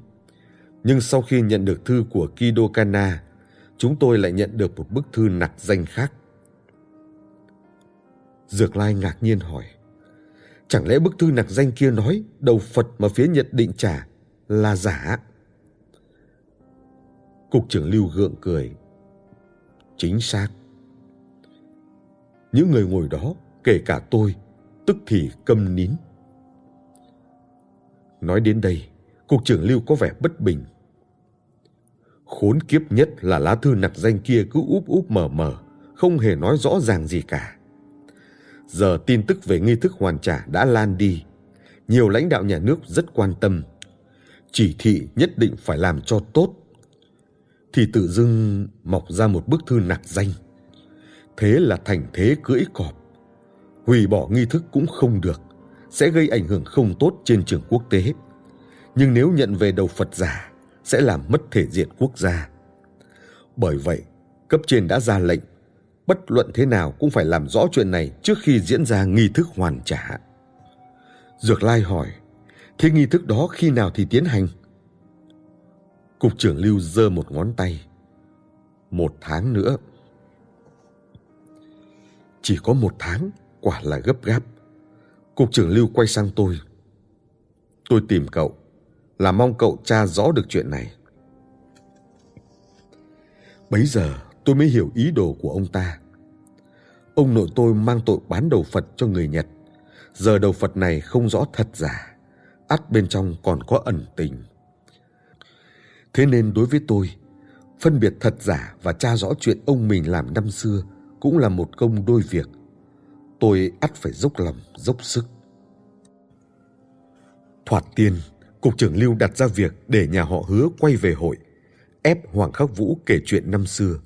Nhưng sau khi nhận được thư của Kido Kana, chúng tôi lại nhận được một bức thư nặc danh khác. Dược Lai ngạc nhiên hỏi, chẳng lẽ bức thư nặc danh kia nói đầu Phật mà phía Nhật định trả là giả? Cục trưởng Lưu gượng cười. Chính xác. Những người ngồi đó, kể cả tôi, tức thì câm nín. Nói đến đây, cục trưởng Lưu có vẻ bất bình. Khốn kiếp nhất là lá thư nặc danh kia cứ úp úp mở mở, không hề nói rõ ràng gì cả. Giờ tin tức về nghi thức hoàn trả đã lan đi. Nhiều lãnh đạo nhà nước rất quan tâm. Chỉ thị nhất định phải làm cho tốt. Thì tự dưng mọc ra một bức thư nặc danh. Thế là thành thế cưỡi cọp. Hủy bỏ nghi thức cũng không được, sẽ gây ảnh hưởng không tốt trên trường quốc tế. Nhưng nếu nhận về đầu Phật giả, sẽ làm mất thể diện quốc gia. Bởi vậy, cấp trên đã ra lệnh, bất luận thế nào cũng phải làm rõ chuyện này trước khi diễn ra nghi thức hoàn trả. Dược Lai hỏi, thế nghi thức đó khi nào thì tiến hành? Cục trưởng Lưu giơ một ngón tay. Một tháng nữa. Chỉ có một tháng, quả là gấp gáp. Cục trưởng Lưu quay sang tôi. Tôi tìm cậu, là mong cậu tra rõ được chuyện này. Bấy giờ tôi mới hiểu ý đồ của ông ta. Ông nội tôi mang tội bán đầu Phật cho người Nhật. Giờ đầu Phật này không rõ thật giả, ắt bên trong còn có ẩn tình. Thế nên đối với tôi, phân biệt thật giả và tra rõ chuyện ông mình làm năm xưa cũng là một công đôi việc. Tôi ắt phải dốc lòng, dốc sức. Thoạt tiên, Cục trưởng Lưu đặt ra việc để nhà họ hứa quay về hội, ép Hoàng Khắc Vũ kể chuyện năm xưa,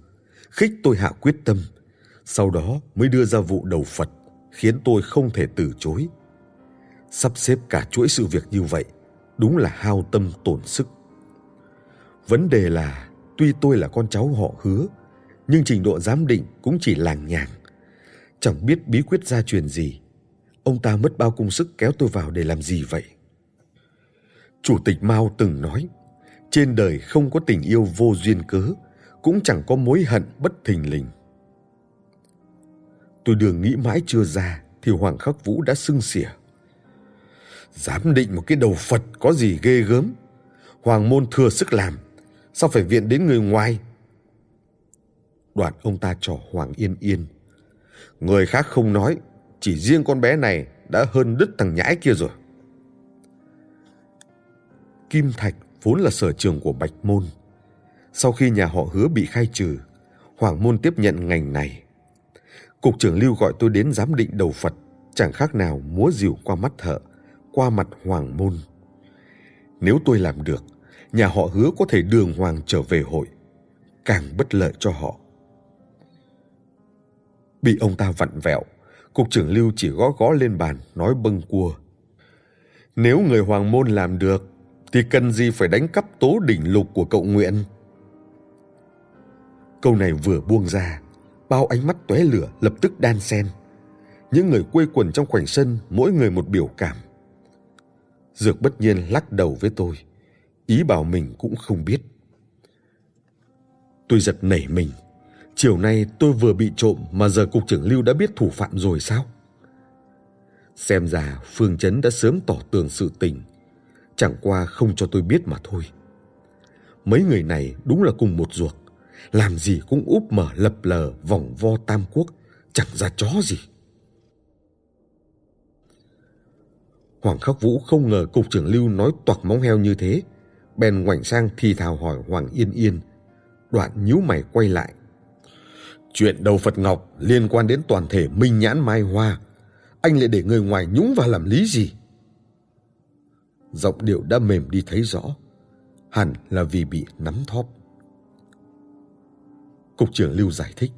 khích tôi hạ quyết tâm, sau đó mới đưa ra vụ đầu Phật, khiến tôi không thể từ chối. Sắp xếp cả chuỗi sự việc như vậy, đúng là hao tâm tổn sức. Vấn đề là, tuy tôi là con cháu họ hứa, nhưng trình độ giám định cũng chỉ làng nhàng. Chẳng biết bí quyết gia truyền gì. Ông ta mất bao công sức kéo tôi vào để làm gì vậy? Chủ tịch Mao từng nói, trên đời không có tình yêu vô duyên cớ, cũng chẳng có mối hận bất thình lình. Tôi đường nghĩ mãi chưa ra thì Hoàng Khắc Vũ đã sưng xỉa. Dám định một cái đầu Phật có gì ghê gớm. Hoàng môn thừa sức làm, sao phải viện đến người ngoài? Đoạn ông ta trò Hoàng Yên Yên. Người khác không nói, chỉ riêng con bé này đã hơn đứt thằng nhãi kia rồi. Kim Thạch vốn là sở trường của Bạch Môn. Sau khi nhà họ hứa bị khai trừ, Hoàng Môn tiếp nhận ngành này. Cục trưởng Lưu gọi tôi đến giám định đầu Phật, chẳng khác nào múa rìu qua mắt thợ, qua mặt Hoàng Môn. Nếu tôi làm được, nhà họ hứa có thể đường hoàng trở về hội, càng bất lợi cho họ. Bị ông ta vặn vẹo, cục trưởng Lưu chỉ gõ gõ lên bàn nói bâng cua. Nếu người Hoàng Môn làm được, thì cần gì phải đánh cắp tố đỉnh lục của cậu Nguyện? Câu này vừa buông ra, bao ánh mắt tóe lửa lập tức đan xen. Những người quê quần trong khoảnh sân, mỗi người một biểu cảm. Dược bất nhiên lắc đầu với tôi, ý bảo mình cũng không biết. Tôi giật nảy mình. Chiều nay tôi vừa bị trộm mà giờ cục trưởng Lưu đã biết thủ phạm rồi sao? Xem ra Phương Chấn đã sớm tỏ tường sự tình, chẳng qua không cho tôi biết mà thôi. Mấy người này đúng là cùng một ruột, làm gì cũng úp mở lập lờ vòng vo tam quốc, chẳng ra chó gì. Hoàng Khắc Vũ không ngờ cục trưởng Lưu nói toạc móng heo như thế. Bèn ngoảnh sang thì thào hỏi Hoàng Yên Yên. Đoạn nhíu mày quay lại. Chuyện đầu Phật Ngọc liên quan đến toàn thể Minh Nhãn Mai Hoa. Anh lại để người ngoài nhúng vào làm lý gì? Giọng điệu đã mềm đi thấy rõ. Hẳn là vì bị nắm thóp. Cục trưởng Lưu giải thích.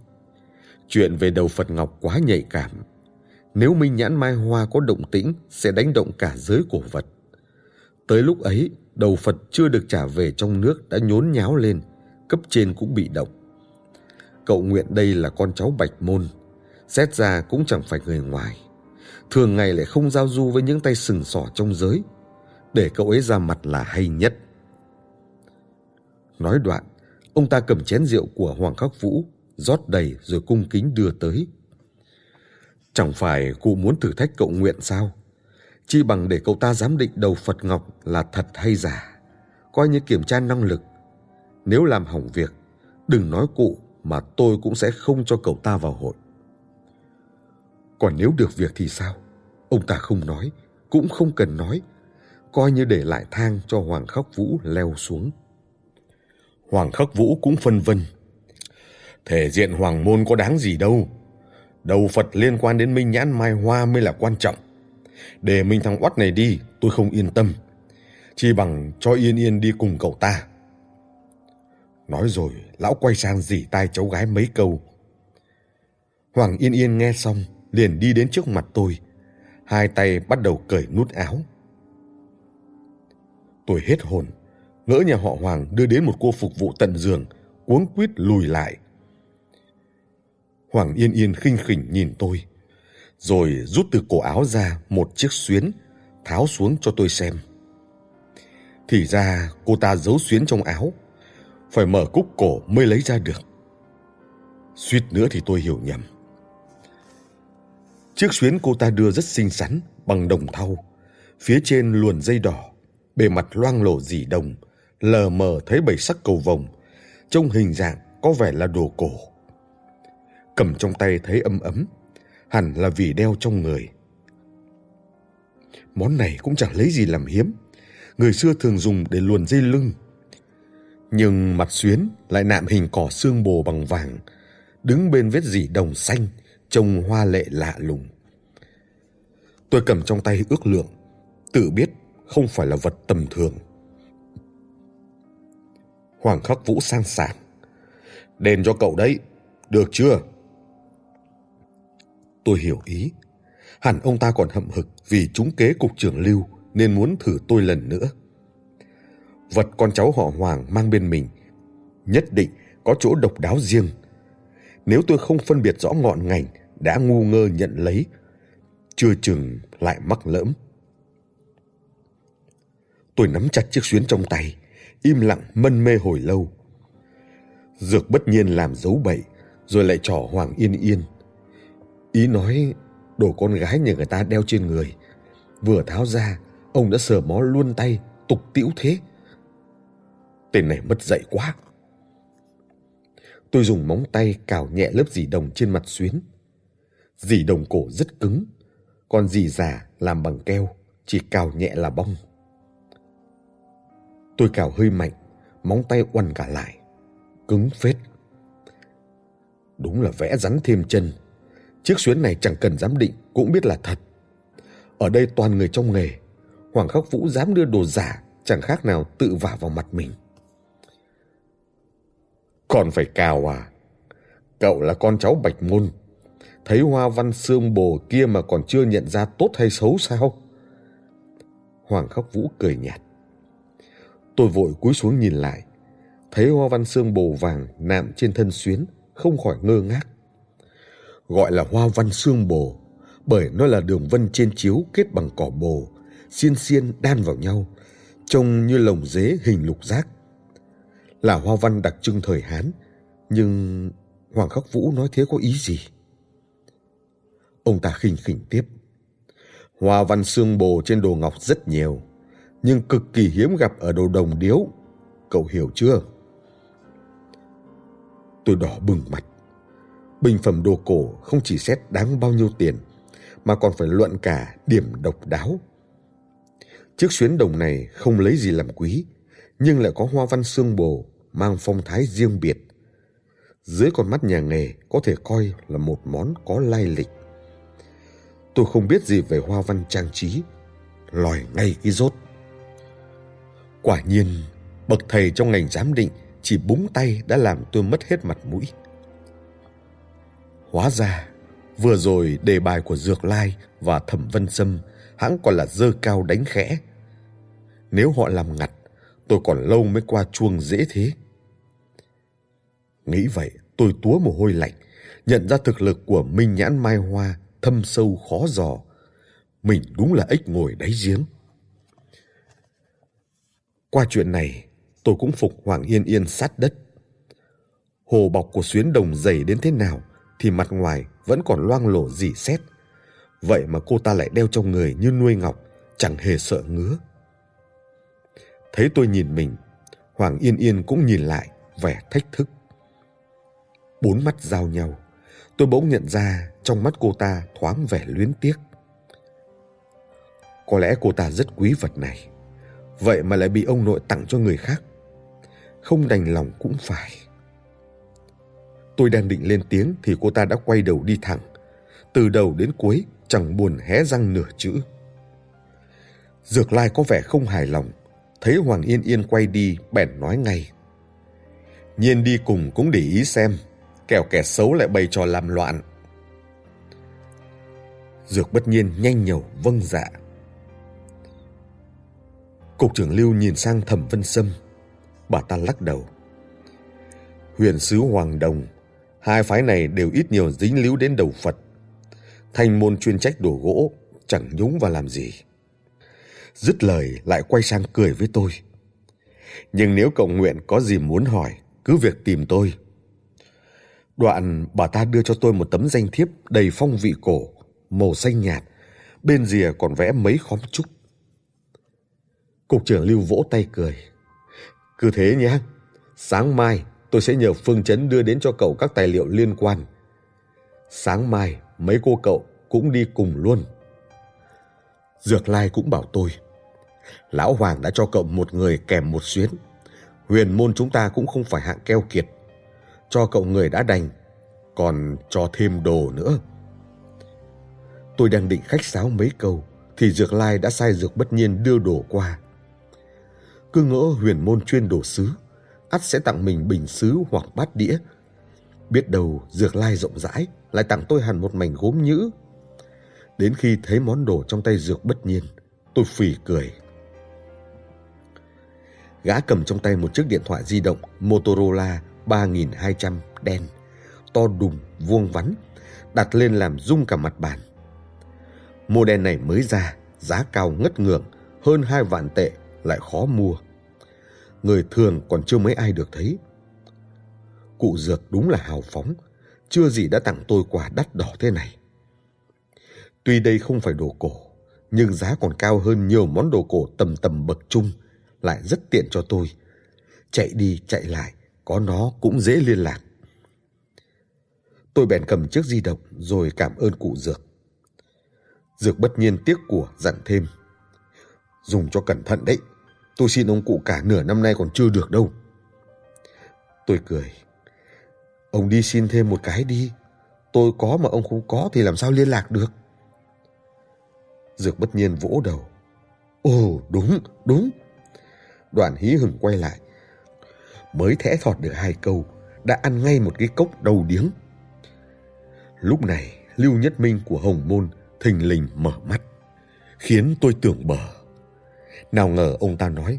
Chuyện về đầu Phật Ngọc quá nhạy cảm. Nếu Minh Nhãn Mai Hoa có động tĩnh sẽ đánh động cả giới cổ vật. Tới lúc ấy, đầu Phật chưa được trả về trong nước đã nhốn nháo lên, cấp trên cũng bị động. Cậu nguyện đây là con cháu Bạch Môn, xét ra cũng chẳng phải người ngoài. Thường ngày lại không giao du với những tay sừng sỏ trong giới, để cậu ấy ra mặt là hay nhất. Nói đoạn, ông ta cầm chén rượu của Hoàng Khắc Vũ, rót đầy rồi cung kính đưa tới. Chẳng phải cụ muốn thử thách cậu nguyện sao? Chi bằng để cậu ta giám định đầu Phật Ngọc là thật hay giả, coi như kiểm tra năng lực. Nếu làm hỏng việc, đừng nói cụ mà tôi cũng sẽ không cho cậu ta vào hội. Còn nếu được việc thì sao? Ông ta không nói, cũng không cần nói, coi như để lại thang cho Hoàng Khắc Vũ leo xuống. Hoàng Khắc Vũ cũng phân vân. Thể diện Hoàng Môn có đáng gì đâu. Đầu Phật liên quan đến Minh Nhãn Mai Hoa mới là quan trọng. Để Minh thằng oắt này đi, tôi không yên tâm. Chỉ bằng cho Yên Yên đi cùng cậu ta. Nói rồi, lão quay sang dỉ tai cháu gái mấy câu. Hoàng Yên Yên nghe xong, liền đi đến trước mặt tôi. Hai tay bắt đầu cởi nút áo. Tôi hết hồn, ngỡ nhà họ Hoàng đưa đến một cô phục vụ tận giường, cuống quýt lùi lại. Hoàng Yên Yên khinh khỉnh nhìn tôi, rồi rút từ cổ áo ra một chiếc xuyến, tháo xuống cho tôi xem. Thì ra cô ta giấu xuyến trong áo, phải mở cúc cổ mới lấy ra được. Suýt nữa thì tôi hiểu nhầm. Chiếc xuyến cô ta đưa rất xinh xắn, bằng đồng thau. Phía trên luồn dây đỏ, bề mặt loang lổ dì đồng, lờ mờ thấy bảy sắc cầu vồng, trông hình dạng có vẻ là đồ cổ. Cầm trong tay thấy ấm ấm, hẳn là vì đeo trong người. Món này cũng chẳng lấy gì làm hiếm, người xưa thường dùng để luồn dây lưng. Nhưng mặt xuyến lại nạm hình cỏ xương bồ bằng vàng, đứng bên vết dỉ đồng xanh, trông hoa lệ lạ lùng. Tôi cầm trong tay ước lượng, tự biết không phải là vật tầm thường. Hoàng Khắc Vũ sang sảng. Đền cho cậu đấy, được chưa? Tôi hiểu ý. Hẳn ông ta còn hậm hực vì trúng kế cục trưởng lưu nên muốn thử tôi lần nữa. Vật con cháu họ Hoàng mang bên mình nhất định có chỗ độc đáo riêng. Nếu tôi không phân biệt rõ ngọn ngành đã ngu ngơ nhận lấy, chưa chừng lại mắc lỡm. Tôi nắm chặt chiếc xuyến trong tay, im lặng mân mê hồi lâu. Dược bất nhiên làm dấu bậy, rồi lại trỏ Hoàng Yên Yên. Ý nói đồ con gái nhà người ta đeo trên người. Vừa tháo ra, ông đã sờ mó luôn tay, tục tĩu thế. Tên này mất dạy quá. Tôi dùng móng tay cào nhẹ lớp dì đồng trên mặt xuyến. Dì đồng cổ rất cứng, còn dì già làm bằng keo, chỉ cào nhẹ là bong. Tôi cào hơi mạnh, móng tay oằn cả lại. Cứng phết. Đúng là vẽ rắn thêm chân. Chiếc xuyến này chẳng cần giám định cũng biết là thật. Ở đây toàn người trong nghề. Hoàng Khắc Vũ dám đưa đồ giả chẳng khác nào tự vả vào mặt mình. Còn phải cào à? Cậu là con cháu Bạch Môn. Thấy hoa văn xương bồ kia mà còn chưa nhận ra tốt hay xấu sao? Hoàng Khắc Vũ cười nhạt. Tôi vội cúi xuống nhìn lại. Thấy hoa văn xương bồ vàng nạm trên thân xuyến, không khỏi ngơ ngác. Gọi là hoa văn xương bồ, bởi nó là đường vân trên chiếu kết bằng cỏ bồ, xiên xiên đan vào nhau, trông như lồng dế hình lục giác. Là hoa văn đặc trưng thời Hán, nhưng Hoàng Khắc Vũ nói thế có ý gì? Ông ta khinh khỉnh tiếp. Hoa văn xương bồ trên đồ ngọc rất nhiều, nhưng cực kỳ hiếm gặp ở đồ đồng điếu. Cậu hiểu chưa? Tôi đỏ bừng mặt. Bình phẩm đồ cổ không chỉ xét đáng bao nhiêu tiền, mà còn phải luận cả điểm độc đáo. Chiếc xuyến đồng này không lấy gì làm quý, nhưng lại có hoa văn xương bồ, mang phong thái riêng biệt. Dưới con mắt nhà nghề có thể coi là một món có lai lịch. Tôi không biết gì về hoa văn trang trí, lòi ngay cái rốt. Quả nhiên, bậc thầy trong ngành giám định chỉ búng tay đã làm tôi mất hết mặt mũi. Hóa ra, vừa rồi đề bài của Dược Lai và Thẩm Vân Sâm hãng còn là dơ cao đánh khẽ. Nếu họ làm ngặt, tôi còn lâu mới qua chuông dễ thế. Nghĩ vậy, tôi túa mồ hôi lạnh, nhận ra thực lực của Minh Nhãn Mai Hoa thâm sâu khó dò. Mình đúng là ếch ngồi đáy giếng. Qua chuyện này, tôi cũng phục Hoàng Yên Yên sát đất. Hồ bọc của xuyến đồng dày đến thế nào thì mặt ngoài vẫn còn loang lổ dỉ xét. Vậy mà cô ta lại đeo trong người như nuôi ngọc, chẳng hề sợ ngứa. Thấy tôi nhìn mình, Hoàng Yên Yên cũng nhìn lại, vẻ thách thức. Bốn mắt giao nhau, tôi bỗng nhận ra trong mắt cô ta thoáng vẻ luyến tiếc. Có lẽ cô ta rất quý vật này, vậy mà lại bị ông nội tặng cho người khác. Không đành lòng cũng phải. Tôi đang định lên tiếng thì cô ta đã quay đầu đi thẳng. Từ đầu đến cuối chẳng buồn hé răng nửa chữ. Dược Lai có vẻ không hài lòng, thấy Hoàng Yên Yên quay đi bèn nói ngay. Nhiên đi cùng cũng để ý xem, kẻo kẻ xấu lại bày trò làm loạn. Dược bất nhiên nhanh nhẩu vâng dạ. Cục trưởng Lưu nhìn sang Thẩm Vân Sâm, bà ta lắc đầu. Huyền sứ Hoàng Đồng, hai phái này đều ít nhiều dính líu đến đầu Phật. Thành môn chuyên trách đổ gỗ, chẳng nhúng vào làm gì. Dứt lời lại quay sang cười với tôi. Nhưng nếu cậu nguyện có gì muốn hỏi, cứ việc tìm tôi. Đoạn bà ta đưa cho tôi một tấm danh thiếp đầy phong vị cổ, màu xanh nhạt, bên rìa còn vẽ mấy khóm trúc. Cục trưởng Lưu vỗ tay cười. Cứ thế nhé, sáng mai tôi sẽ nhờ Phương Chấn đưa đến cho cậu các tài liệu liên quan. Sáng mai mấy cô cậu cũng đi cùng luôn. Dược Lai cũng bảo tôi. Lão Hoàng đã cho cậu một người kèm một xuyến. Huyền môn chúng ta cũng không phải hạng keo kiệt. Cho cậu người đã đành, còn cho thêm đồ nữa. Tôi đang định khách sáo mấy câu, thì Dược Lai đã sai Dược bất nhiên đưa đồ qua. Cứ ngỡ huyền môn chuyên đồ sứ, ắt sẽ tặng mình bình sứ hoặc bát đĩa. Biết đầu Dược Lai rộng rãi, lại tặng tôi hẳn một mảnh gốm nhữ. Đến khi thấy món đồ trong tay Dược bất nhiên, tôi phì cười. Gã cầm trong tay một chiếc điện thoại di động Motorola 3200 đen, to đùng, vuông vắn, đặt lên làm rung cả mặt bàn. Model này mới ra, giá cao ngất ngường, hơn hai vạn tệ, lại khó mua. Người thường còn chưa mấy ai được thấy. Cụ dược đúng là hào phóng, chưa gì đã tặng tôi quà đắt đỏ thế này. Tuy đây không phải đồ cổ, nhưng giá còn cao hơn nhiều món đồ cổ tầm tầm bậc trung, lại rất tiện cho tôi. Chạy đi chạy lại, có nó cũng dễ liên lạc. Tôi bèn cầm chiếc di động rồi cảm ơn cụ Dược. Dược bất nhiên tiếc của dặn thêm. Dùng cho cẩn thận đấy, tôi xin ông cụ cả nửa năm nay còn chưa được đâu. Tôi cười. Ông đi xin thêm một cái đi, tôi có mà ông không có thì làm sao liên lạc được. Dược bất nhiên vỗ đầu. Ồ, đúng, đúng. Đoàn hí hửng quay lại. Mới thẽ thọt được hai câu, đã ăn ngay một cái cốc đầu điếng. Lúc này, Lưu Nhất Minh của Hồng Môn thình lình mở mắt, khiến tôi tưởng bờ. Nào ngờ ông ta nói,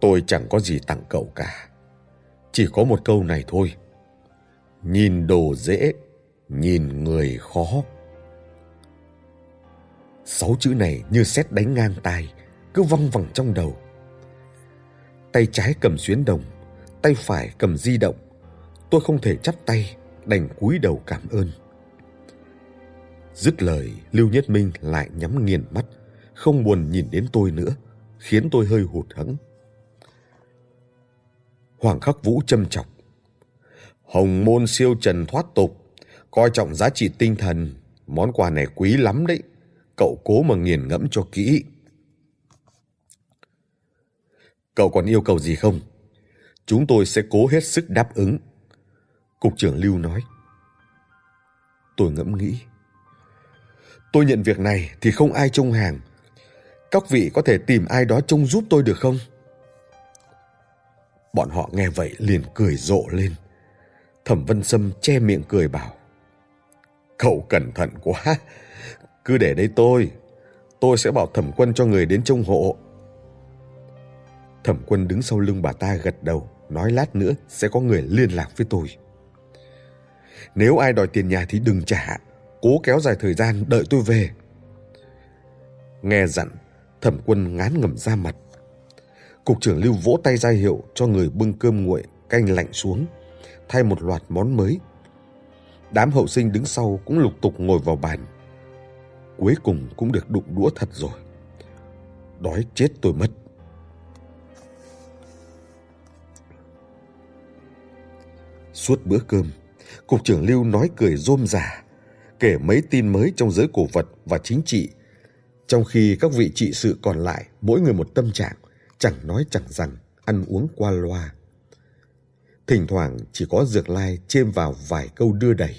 tôi chẳng có gì tặng cậu cả. Chỉ có một câu này thôi. Nhìn đồ dễ, nhìn người khó. Sáu chữ này như xét đánh ngang tai, cứ văng vẳng trong đầu. Tay trái cầm xuyến đồng, tay phải cầm di động. Tôi không thể chắp tay, đành cúi đầu cảm ơn. Dứt lời, Lưu Nhất Minh lại nhắm nghiền mắt, không buồn nhìn đến tôi nữa, khiến tôi hơi hụt hẫng. Hoàng Khắc Vũ châm trọng, Hồng môn siêu trần thoát tục, coi trọng giá trị tinh thần, món quà này quý lắm đấy cậu cố mà nghiền ngẫm cho kỹ. Cậu còn yêu cầu gì không? Chúng tôi sẽ cố hết sức đáp ứng. Cục trưởng Lưu nói. Tôi ngẫm nghĩ. Tôi nhận việc này thì không ai trông hàng. Các vị có thể tìm ai đó trông giúp tôi được không? Bọn họ nghe vậy liền cười rộ lên. Thẩm Vân Sâm che miệng cười bảo. Cậu cẩn thận quá. Cứ để đây tôi. Tôi sẽ bảo thẩm quân cho người đến trông hộ. Thẩm quân đứng sau lưng bà ta gật đầu, nói lát nữa sẽ có người liên lạc với tôi. Nếu ai đòi tiền nhà thì đừng trả, cố kéo dài thời gian đợi tôi về. Nghe dặn, thẩm quân ngán ngẩm ra mặt. Cục trưởng Lưu vỗ tay ra hiệu cho người bưng cơm nguội, canh lạnh xuống, thay một loạt món mới. Đám hậu sinh đứng sau cũng lục tục ngồi vào bàn. Cuối cùng cũng được đụng đũa thật rồi. Đói chết tôi mất. Suốt bữa cơm, Cục trưởng Lưu nói cười rôm rả, kể mấy tin mới trong giới cổ vật và chính trị, trong khi các vị trị sự còn lại mỗi người một tâm trạng, chẳng nói chẳng rằng, ăn uống qua loa. Thỉnh thoảng chỉ có dược lai chêm vào vài câu đưa đẩy.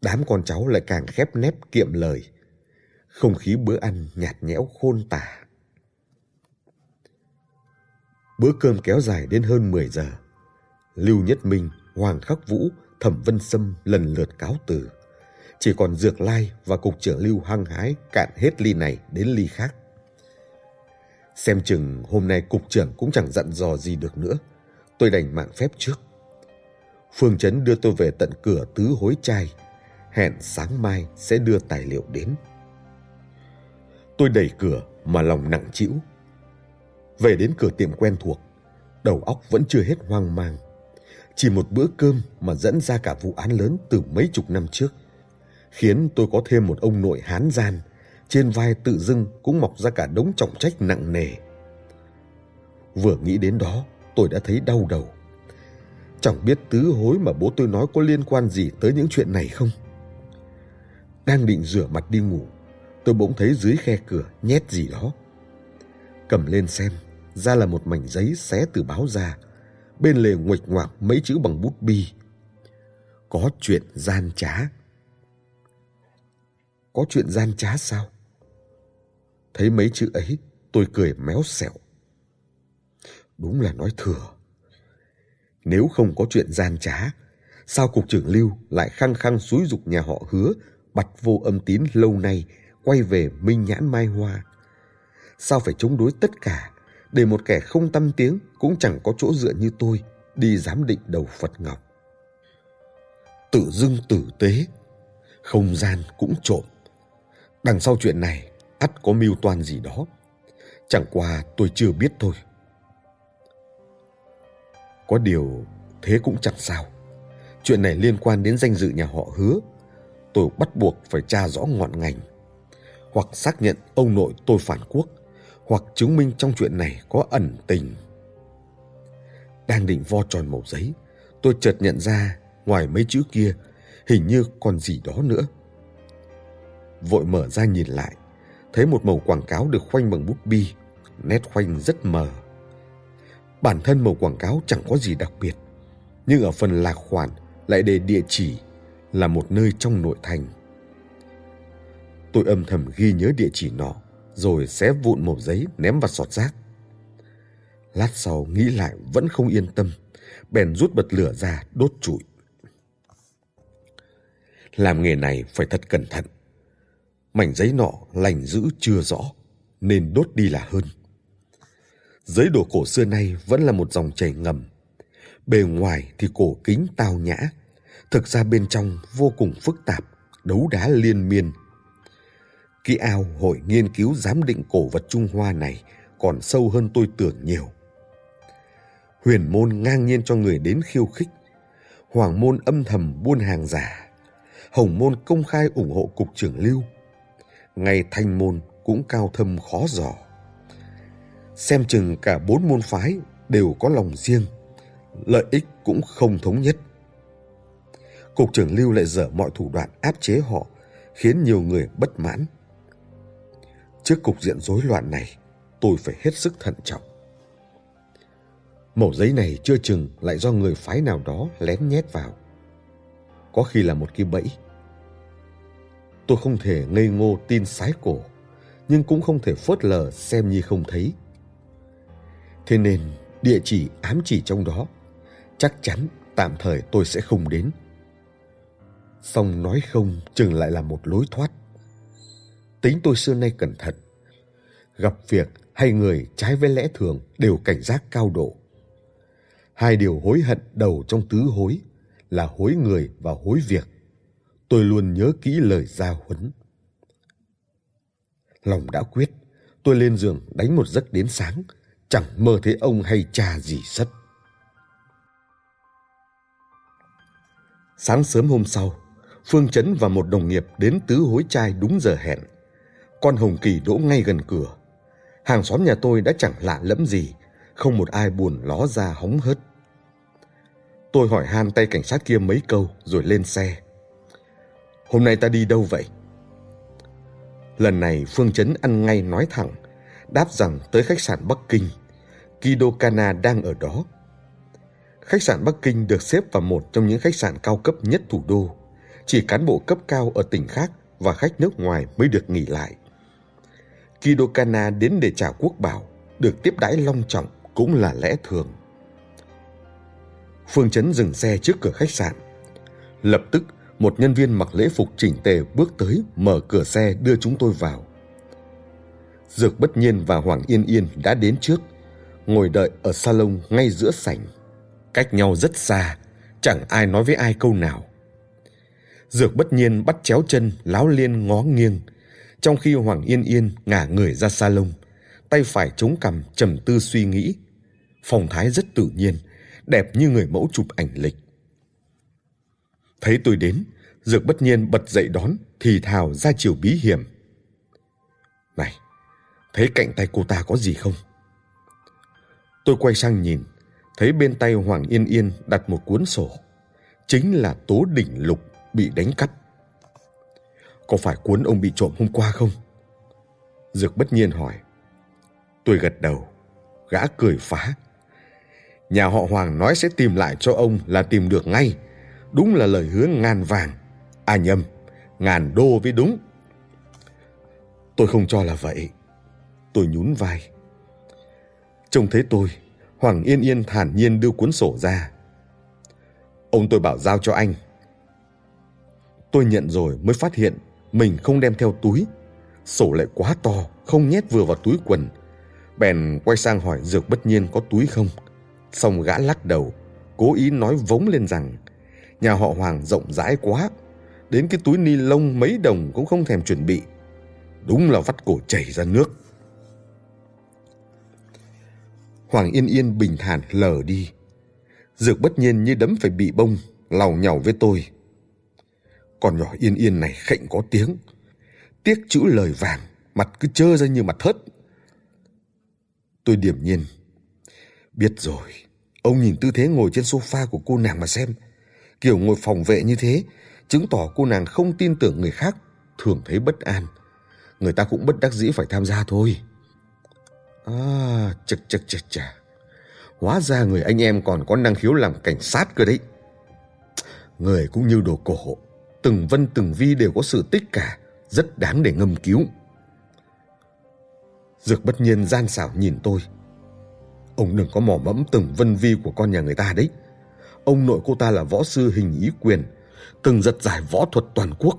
Đám con cháu lại càng khép nép kiệm lời. Không khí bữa ăn nhạt nhẽo khôn tả. Bữa cơm kéo dài đến hơn 10 giờ. Lưu Nhất Minh, Hoàng Khắc Vũ, Thẩm Vân Sâm lần lượt cáo từ. Chỉ còn Dược Lai và Cục trưởng Lưu hăng hái cạn hết ly này đến ly khác. Xem chừng hôm nay Cục trưởng cũng chẳng dặn dò gì được nữa. Tôi đành mạng phép trước. Phương Trấn đưa tôi về tận cửa tứ hối trai. Hẹn sáng mai sẽ đưa tài liệu đến. Tôi đẩy cửa mà lòng nặng trĩu. Về đến cửa tiệm quen thuộc, đầu óc vẫn chưa hết hoang mang. Chỉ một bữa cơm mà dẫn ra cả vụ án lớn từ mấy chục năm trước, khiến tôi có thêm một ông nội hán gian, trên vai tự dưng cũng mọc ra cả đống trọng trách nặng nề. Vừa nghĩ đến đó, tôi đã thấy đau đầu. Chẳng biết tứ hối mà bố tôi nói có liên quan gì tới những chuyện này không? Đang định rửa mặt đi ngủ, tôi bỗng thấy dưới khe cửa nhét gì đó. Cầm lên xem, ra là một mảnh giấy xé từ báo ra, bên lề nguệch ngoạc mấy chữ bằng bút bi. Có chuyện gian trá. Có chuyện gian trá sao? Thấy mấy chữ ấy, tôi cười méo xẹo. Đúng là nói thừa. Nếu không có chuyện gian trá, sao cục trưởng Lưu lại khăng khăng xúi dục nhà họ hứa bặt vô âm tín lâu nay quay về minh nhãn mai hoa? Sao phải chống đối tất cả để một kẻ không tâm tiếng cũng chẳng có chỗ dựa như tôi đi giám định đầu Phật Ngọc. Tự dưng tử tế, không gian cũng trộm. Đằng sau chuyện này, ắt có mưu toan gì đó. Chẳng qua tôi chưa biết thôi. Có điều thế cũng chẳng sao. Chuyện này liên quan đến danh dự nhà họ hứa. Tôi bắt buộc phải tra rõ ngọn ngành. Hoặc xác nhận ông nội tôi phản quốc hoặc chứng minh trong chuyện này có ẩn tình. Đang định vo tròn màu giấy, tôi chợt nhận ra ngoài mấy chữ kia hình như còn gì đó nữa. Vội mở ra nhìn lại, thấy một màu quảng cáo được khoanh bằng bút bi, nét khoanh rất mờ. Bản thân màu quảng cáo chẳng có gì đặc biệt, nhưng ở phần lạc khoản lại đề địa chỉ là một nơi trong nội thành. Tôi âm thầm ghi nhớ địa chỉ nọ rồi xé vụn một giấy ném vào sọt rác. Lát sau nghĩ lại vẫn không yên tâm, bèn rút bật lửa ra đốt trụi. Làm nghề này phải thật cẩn thận. Mảnh giấy nọ lành giữ chưa rõ, nên đốt đi là hơn. Giới đồ cổ xưa nay vẫn là một dòng chảy ngầm. Bề ngoài thì cổ kính tao nhã, thực ra bên trong vô cùng phức tạp, đấu đá liên miên, Kỹ ao hội nghiên cứu giám định cổ vật Trung Hoa này còn sâu hơn tôi tưởng nhiều. Huyền môn ngang nhiên cho người đến khiêu khích. Hoàng môn âm thầm buôn hàng giả. Hồng môn công khai ủng hộ cục trưởng lưu. Ngay thanh môn cũng cao thâm khó dò. Xem chừng cả bốn môn phái đều có lòng riêng. Lợi ích cũng không thống nhất. Cục trưởng lưu lại dở mọi thủ đoạn áp chế họ khiến nhiều người bất mãn. Trước cục diện rối loạn này, tôi phải hết sức thận trọng. Mẩu giấy này chưa chừng lại do người phái nào đó lén nhét vào. Có khi là một cái bẫy. Tôi không thể ngây ngô tin sái cổ, nhưng cũng không thể phớt lờ xem như không thấy. Thế nên địa chỉ ám chỉ trong đó, chắc chắn tạm thời tôi sẽ không đến. Xong nói không chừng lại là một lối thoát. Tính tôi xưa nay cẩn thận. Gặp việc hay người trái với lẽ thường đều cảnh giác cao độ. Hai điều hối hận đầu trong tứ hối là hối người và hối việc. Tôi luôn nhớ kỹ lời gia huấn. Lòng đã quyết, tôi lên giường đánh một giấc đến sáng, chẳng mơ thấy ông hay cha gì sất. Sáng sớm hôm sau, Phương Chấn và một đồng nghiệp đến tứ hối trai đúng giờ hẹn. Con Hồng Kỳ đỗ ngay gần cửa. Hàng xóm nhà tôi đã chẳng lạ lẫm gì, không một ai buồn ló ra hóng hớt. Tôi hỏi han tay cảnh sát kia mấy câu rồi lên xe. Hôm nay ta đi đâu vậy? Lần này Phương Chấn ăn ngay nói thẳng, đáp rằng tới khách sạn Bắc Kinh. Kido Kana đang ở đó. Khách sạn Bắc Kinh được xếp vào một trong những khách sạn cao cấp nhất thủ đô. Chỉ cán bộ cấp cao ở tỉnh khác và khách nước ngoài mới được nghỉ lại. Kido Kana đến để trả quốc bảo, được tiếp đãi long trọng cũng là lẽ thường. Phương Chấn dừng xe trước cửa khách sạn. Lập tức, một nhân viên mặc lễ phục chỉnh tề bước tới mở cửa xe đưa chúng tôi vào. Dược Bất Nhiên và Hoàng Yên Yên đã đến trước, ngồi đợi ở salon ngay giữa sảnh. Cách nhau rất xa, chẳng ai nói với ai câu nào. Dược Bất Nhiên bắt chéo chân, láo liên ngó nghiêng, trong khi Hoàng Yên Yên ngả người ra salon, tay phải chống cằm trầm tư suy nghĩ. Phong thái rất tự nhiên, đẹp như người mẫu chụp ảnh lịch. Thấy tôi đến, Dược bất nhiên bật dậy đón, thì thào ra chiều bí hiểm. Này, thấy cạnh tay cô ta có gì không? Tôi quay sang nhìn, thấy bên tay Hoàng Yên Yên đặt một cuốn sổ. Chính là Tố Đỉnh Lục bị đánh cắp. Có phải cuốn ông bị trộm hôm qua không? Dược bất nhiên hỏi. Tôi gật đầu, gã cười phá. Nhà họ Hoàng nói sẽ tìm lại cho ông là tìm được ngay. Đúng là lời hứa ngàn vàng. À nhầm, ngàn đô với đúng. Tôi không cho là vậy. Tôi nhún vai. Trông thấy tôi, Hoàng Yên Yên thản nhiên đưa cuốn sổ ra. Ông tôi bảo giao cho anh. Tôi nhận rồi mới phát hiện mình không đem theo túi. Sổ lại quá to, không nhét vừa vào túi quần. Bèn quay sang hỏi Dược bất nhiên có túi không. Xong gã lắc đầu, cố ý nói vống lên rằng nhà họ Hoàng rộng rãi quá, đến cái túi ni lông mấy đồng cũng không thèm chuẩn bị. Đúng là vắt cổ chảy ra nước. Hoàng Yên Yên bình thản lờ đi. Dược bất nhiên như đấm phải bị bông, lào nhào với tôi. Con nhỏ Yên Yên này khệnh có tiếng. Tiếc chữ lời vàng, mặt cứ trơ ra như mặt thớt. Tôi điểm nhiên. Biết rồi, ông nhìn tư thế ngồi trên sofa của cô nàng mà xem. Kiểu ngồi phòng vệ như thế, chứng tỏ cô nàng không tin tưởng người khác, thường thấy bất an. Người ta cũng bất đắc dĩ phải tham gia thôi. À, chật chật chật chà. Hóa ra người anh em còn có năng khiếu làm cảnh sát cơ đấy. Người cũng như đồ cổ, từng vân từng vi đều có sự tích cả, rất đáng để ngâm cứu. Dược bất nhiên gian xảo nhìn tôi. Ông đừng có mò mẫm từng vân vi của con nhà người ta đấy. Ông nội cô ta là võ sư hình ý quyền, từng giật giải võ thuật toàn quốc.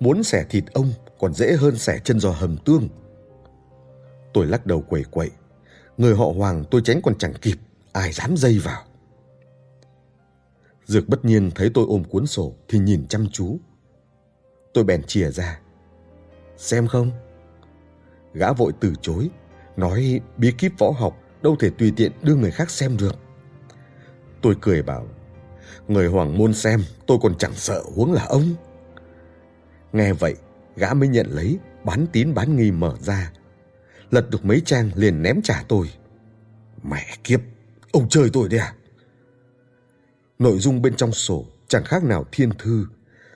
Muốn xẻ thịt ông còn dễ hơn xẻ chân giò hầm tương. Tôi lắc đầu quẩy quậy. Người họ Hoàng tôi tránh còn chẳng kịp, ai dám dây vào. Dược bất nhiên thấy tôi ôm cuốn sổ thì nhìn chăm chú. Tôi bèn chìa ra. Xem không? Gã vội từ chối, nói bí kíp võ học đâu thể tùy tiện đưa người khác xem được. Tôi cười bảo, người hoàng môn xem tôi còn chẳng sợ huống là ông. Nghe vậy, gã mới nhận lấy, bán tín bán nghi mở ra. Lật được mấy trang liền ném trả tôi. Mẹ kiếp, ông chơi tôi đấy à? Nội dung bên trong sổ chẳng khác nào thiên thư,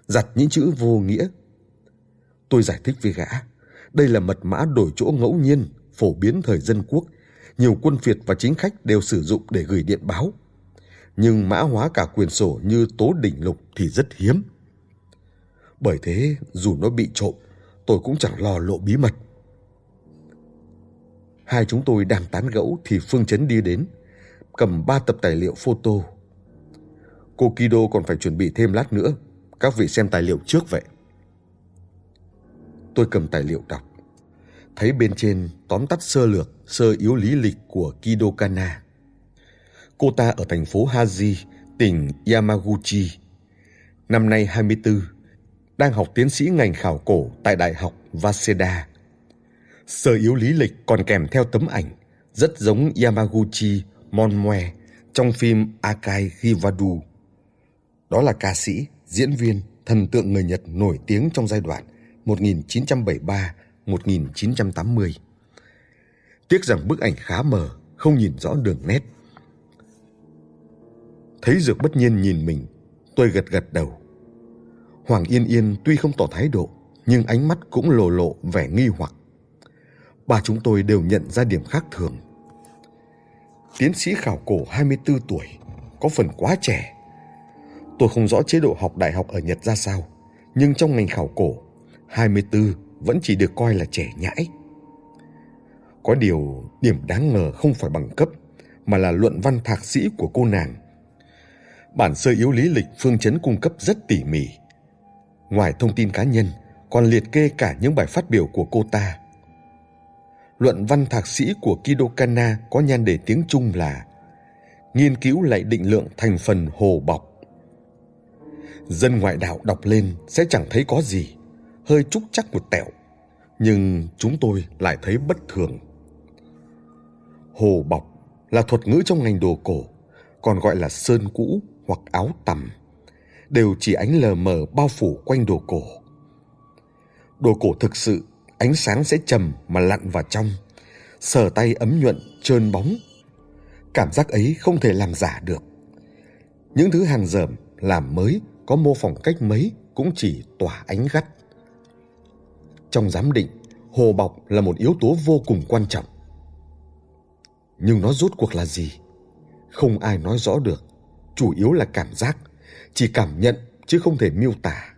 giặt những chữ vô nghĩa. Tôi giải thích với gã, đây là mật mã đổi chỗ ngẫu nhiên, phổ biến thời dân quốc, nhiều quân phiệt và chính khách đều sử dụng để gửi điện báo. Nhưng mã hóa cả quyền sổ như tố đỉnh lục thì rất hiếm. Bởi thế, dù nó bị trộm, tôi cũng chẳng lo lộ bí mật. Hai chúng tôi đang tán gẫu thì Phương Chấn đi đến, cầm ba tập tài liệu photo. Cô Kido còn phải chuẩn bị thêm lát nữa, các vị xem tài liệu trước vậy. Tôi cầm tài liệu đọc, thấy bên trên tóm tắt sơ lược, sơ yếu lý lịch của Kido Kana. Cô ta ở thành phố Haji, tỉnh Yamaguchi. Năm nay 24, đang học tiến sĩ ngành khảo cổ tại Đại học Waseda. Sơ yếu lý lịch còn kèm theo tấm ảnh rất giống Yamaguchi Monmue trong phim Akai Givadu. Đó là ca sĩ, diễn viên, thần tượng người Nhật nổi tiếng trong giai đoạn 1973-1980. Tiếc rằng bức ảnh khá mờ, không nhìn rõ đường nét. Thấy Dược bất nhiên nhìn mình, tôi gật gật đầu. Hoàng Yên Yên tuy không tỏ thái độ, nhưng ánh mắt cũng lồ lộ vẻ nghi hoặc. Ba chúng tôi đều nhận ra điểm khác thường. Tiến sĩ khảo cổ 24 tuổi, có phần quá trẻ. Tôi không rõ chế độ học đại học ở Nhật ra sao, nhưng trong ngành khảo cổ, 24 vẫn chỉ được coi là trẻ nhãi. Có điều, điểm đáng ngờ không phải bằng cấp, mà là luận văn thạc sĩ của cô nàng. Bản sơ yếu lý lịch phương chấn cung cấp rất tỉ mỉ. Ngoài thông tin cá nhân, còn liệt kê cả những bài phát biểu của cô ta. Luận văn thạc sĩ của Kido Kana có nhan đề tiếng Trung là Nghiên cứu lại định lượng thành phần hồ bọc. Dân ngoại đạo đọc lên sẽ chẳng thấy có gì, hơi trúc chắc một tẹo, nhưng chúng tôi lại thấy bất thường. Hồ bọc là thuật ngữ trong ngành đồ cổ, còn gọi là sơn cũ hoặc áo tằm, đều chỉ ánh lờ mờ bao phủ quanh đồ cổ. Đồ cổ thực sự, ánh sáng sẽ trầm mà lặn vào trong, sờ tay ấm nhuận, trơn bóng. Cảm giác ấy không thể làm giả được. Những thứ hàng dởm, làm mới, có mô phỏng cách mấy cũng chỉ tỏa ánh gắt. Trong giám định, hồ bọc là một yếu tố vô cùng quan trọng. Nhưng nó rốt cuộc là gì? Không ai nói rõ được, chủ yếu là cảm giác, chỉ cảm nhận chứ không thể miêu tả.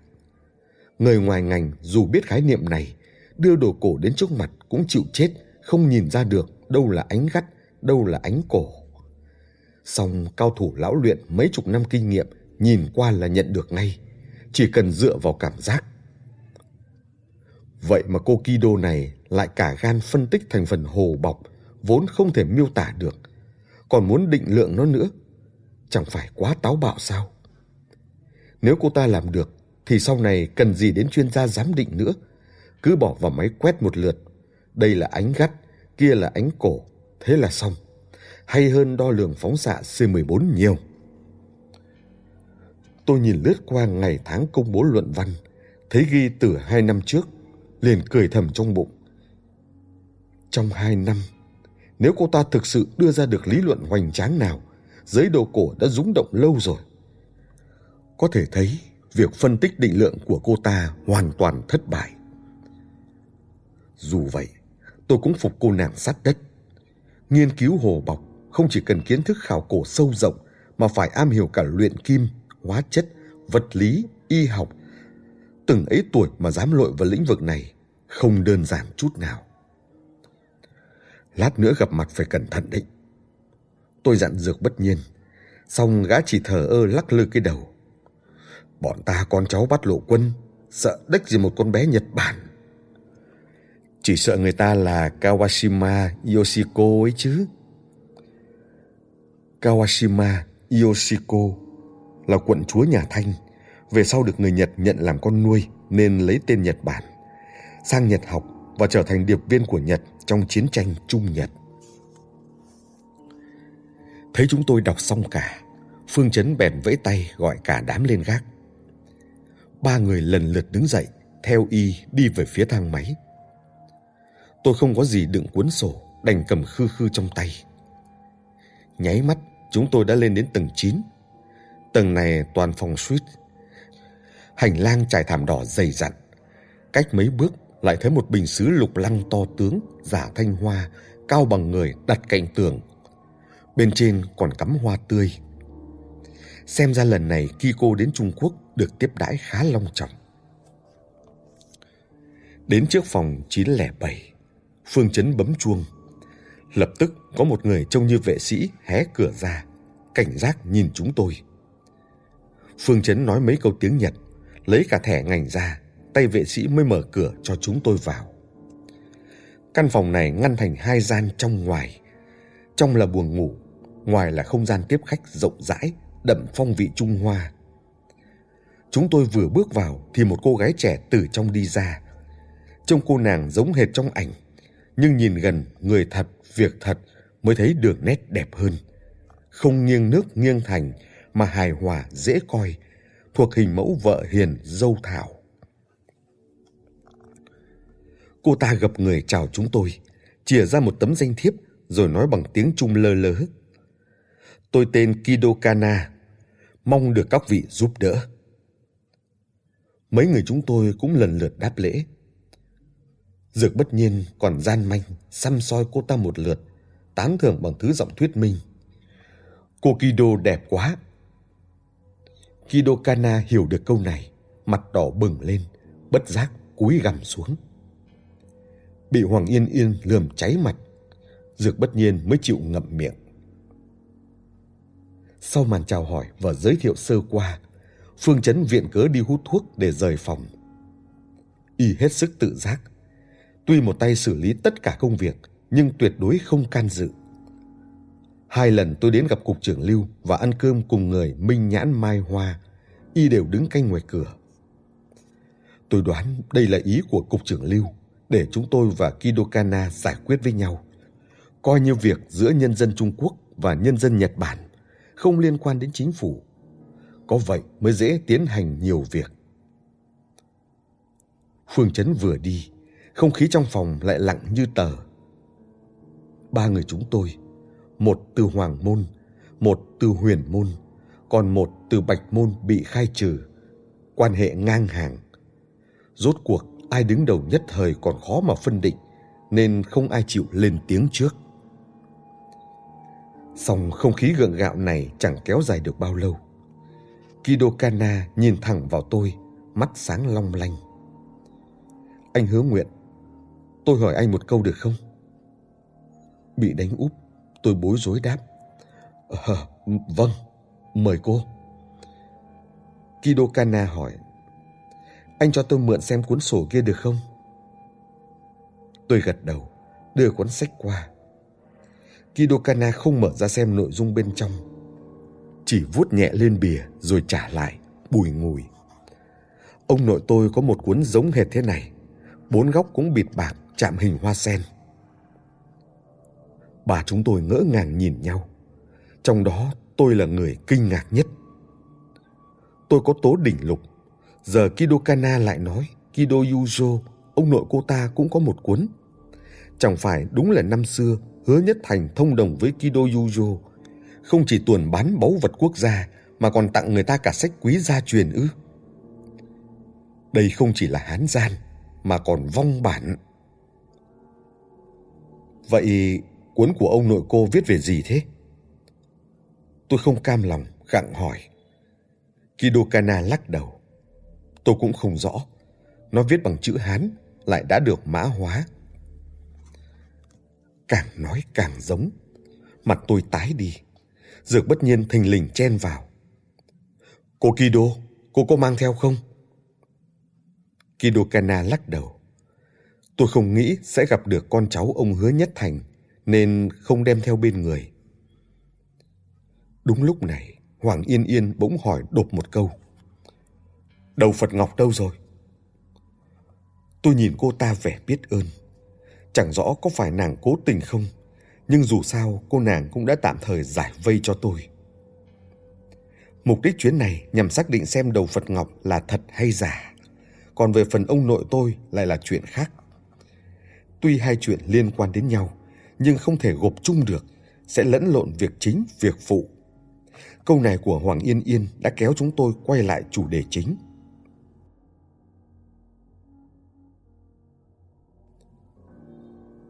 Người ngoài ngành dù biết khái niệm này, đưa đồ cổ đến trước mặt cũng chịu chết, không nhìn ra được đâu là ánh gắt, đâu là ánh cổ. Song cao thủ lão luyện mấy chục năm kinh nghiệm nhìn qua là nhận được ngay, chỉ cần dựa vào cảm giác. Vậy mà cô Kido này lại cả gan phân tích thành phần hồ bọc vốn không thể miêu tả được, còn muốn định lượng nó nữa. Chẳng phải quá táo bạo sao? Nếu cô ta làm được thì sau này cần gì đến chuyên gia giám định nữa. Cứ bỏ vào máy quét một lượt. Đây là ánh gắt, kia là ánh cổ. Thế là xong. Hay hơn đo lường phóng xạ C14 nhiều. Tôi nhìn lướt qua ngày tháng công bố luận văn, thấy ghi từ hai năm trước, liền cười thầm trong bụng. Trong hai năm, nếu cô ta thực sự đưa ra được lý luận hoành tráng nào, giới đồ cổ đã rúng động lâu rồi. Có thể thấy việc phân tích định lượng của cô ta hoàn toàn thất bại. Dù vậy, tôi cũng phục cô nàng sát đất. Nghiên cứu hồ bọc không chỉ cần kiến thức khảo cổ sâu rộng mà phải am hiểu cả luyện kim, hóa chất, vật lý, y học. Từng ấy tuổi mà dám lội vào lĩnh vực này không đơn giản chút nào. Lát nữa gặp mặt phải cẩn thận đấy. Tôi dặn dược bất nhiên, xong gã chỉ thở ơ lắc lư cái đầu. Bọn ta con cháu bắt lộ quân, sợ đếch gì một con bé Nhật Bản. Chỉ sợ người ta là Kawashima Yoshiko ấy chứ. Kawashima Yoshiko là quận chúa nhà Thanh, về sau được người Nhật nhận làm con nuôi nên lấy tên Nhật Bản. Sang Nhật học và trở thành điệp viên của Nhật trong chiến tranh Trung Nhật. Thấy chúng tôi đọc xong cả, Phương Chấn bèn vẫy tay gọi cả đám lên gác. Ba người lần lượt đứng dậy, theo y đi về phía thang máy. Tôi không có gì đựng cuốn sổ, đành cầm khư khư trong tay. Nháy mắt, chúng tôi đã lên đến tầng 9. Tầng này toàn phòng suite. Hành lang trải thảm đỏ dày dặn. Cách mấy bước lại thấy một bình sứ lục lăng to tướng, giả thanh hoa, cao bằng người đặt cạnh tường. Bên trên còn cắm hoa tươi. Xem ra lần này Kiko đến Trung Quốc được tiếp đãi khá long trọng. Đến trước phòng 907, Phương Chấn bấm chuông. Lập tức có một người trông như vệ sĩ hé cửa ra, cảnh giác nhìn chúng tôi. Phương Chấn nói mấy câu tiếng Nhật, lấy cả thẻ ngành ra, tay vệ sĩ mới mở cửa cho chúng tôi vào. Căn phòng này ngăn thành hai gian trong ngoài. Trong là buồng ngủ, ngoài là không gian tiếp khách rộng rãi, đậm phong vị Trung Hoa. Chúng tôi vừa bước vào thì một cô gái trẻ từ trong đi ra. Trông cô nàng giống hệt trong ảnh, nhưng nhìn gần người thật, việc thật mới thấy đường nét đẹp hơn. Không nghiêng nước nghiêng thành mà hài hòa dễ coi, thuộc hình mẫu vợ hiền dâu thảo. Cô ta gặp người chào chúng tôi, chìa ra một tấm danh thiếp rồi nói bằng tiếng Trung lơ lớ. Tôi tên Kido Kana, mong được các vị giúp đỡ. Mấy người chúng tôi cũng lần lượt đáp lễ. Dược bất nhiên còn gian manh, xăm soi cô ta một lượt, tán thưởng bằng thứ giọng thuyết minh. Cô Kido đẹp quá. Kido Kana hiểu được câu này, mặt đỏ bừng lên, bất giác cúi gằm xuống. Bị Hoàng Yên Yên lườm cháy mặt, Dược bất nhiên mới chịu ngậm miệng. Sau màn chào hỏi và giới thiệu sơ qua, Phương Chấn viện cớ đi hút thuốc để rời phòng. Y hết sức tự giác. Tuy một tay xử lý tất cả công việc, nhưng tuyệt đối không can dự. Hai lần tôi đến gặp cục trưởng Lưu và ăn cơm cùng người Minh Nhãn Mai Hoa, y đều đứng canh ngoài cửa. Tôi đoán đây là ý của cục trưởng Lưu để chúng tôi và Kido Kana giải quyết với nhau. Coi như việc giữa nhân dân Trung Quốc và nhân dân Nhật Bản không liên quan đến chính phủ. Có vậy mới dễ tiến hành nhiều việc. Phương Chấn vừa đi, không khí trong phòng lại lặng như tờ. Ba người chúng tôi, một từ Hoàng Môn, một từ Huyền Môn, còn một từ Bạch Môn bị khai trừ, quan hệ ngang hàng. Rốt cuộc ai đứng đầu nhất thời còn khó mà phân định, nên không ai chịu lên tiếng trước. Song không khí gượng gạo này chẳng kéo dài được bao lâu. Kido Kana nhìn thẳng vào tôi, mắt sáng long lanh. Anh hứa nguyện, tôi hỏi anh một câu được không? Bị đánh úp, tôi bối rối đáp. À, vâng, mời cô. Kido Kana hỏi, anh cho tôi mượn xem cuốn sổ kia được không? Tôi gật đầu, đưa cuốn sách qua. Kidokana không mở ra xem nội dung bên trong. Chỉ vuốt nhẹ lên bìa rồi trả lại, bùi ngùi. Ông nội tôi có một cuốn giống hệt thế này. Bốn góc cũng bịt bạc, chạm hình hoa sen. Bà chúng tôi ngỡ ngàng nhìn nhau. Trong đó tôi là người kinh ngạc nhất. Tôi có tố đỉnh lục. Giờ Kidokana lại nói Kido Yuzo, ông nội cô ta cũng có một cuốn. Chẳng phải đúng là năm xưa hứa nhất thành thông đồng với Kido Yujo. Không chỉ tuần bán báu vật quốc gia mà còn tặng người ta cả sách quý gia truyền ư. Đây không chỉ là hán gian mà còn vong bản. Vậy cuốn của ông nội cô viết về gì thế? Tôi không cam lòng, gặng hỏi. Kido Kana lắc đầu. Tôi cũng không rõ. Nó viết bằng chữ Hán, lại đã được mã hóa càng nói càng giống. Mặt tôi tái đi. Dược bất nhiên thình lình chen vào. Cô Kido, cô có mang theo không? Kido Kana lắc đầu. Tôi không nghĩ sẽ gặp được con cháu ông hứa nhất thành, nên không đem theo bên người. Đúng lúc này, Hoàng Yên Yên bỗng hỏi đột một câu. Đầu Phật Ngọc đâu rồi? Tôi nhìn cô ta vẻ biết ơn. Chẳng rõ có phải nàng cố tình không, nhưng dù sao cô nàng cũng đã tạm thời giải vây cho tôi. Mục đích chuyến này nhằm xác định xem đầu Phật Ngọc là thật hay giả. Còn về phần ông nội tôi lại là chuyện khác. Tuy hai chuyện liên quan đến nhau, nhưng không thể gộp chung được, sẽ lẫn lộn việc chính, việc phụ. Câu này của Hoàng Yên Yên đã kéo chúng tôi quay lại chủ đề chính.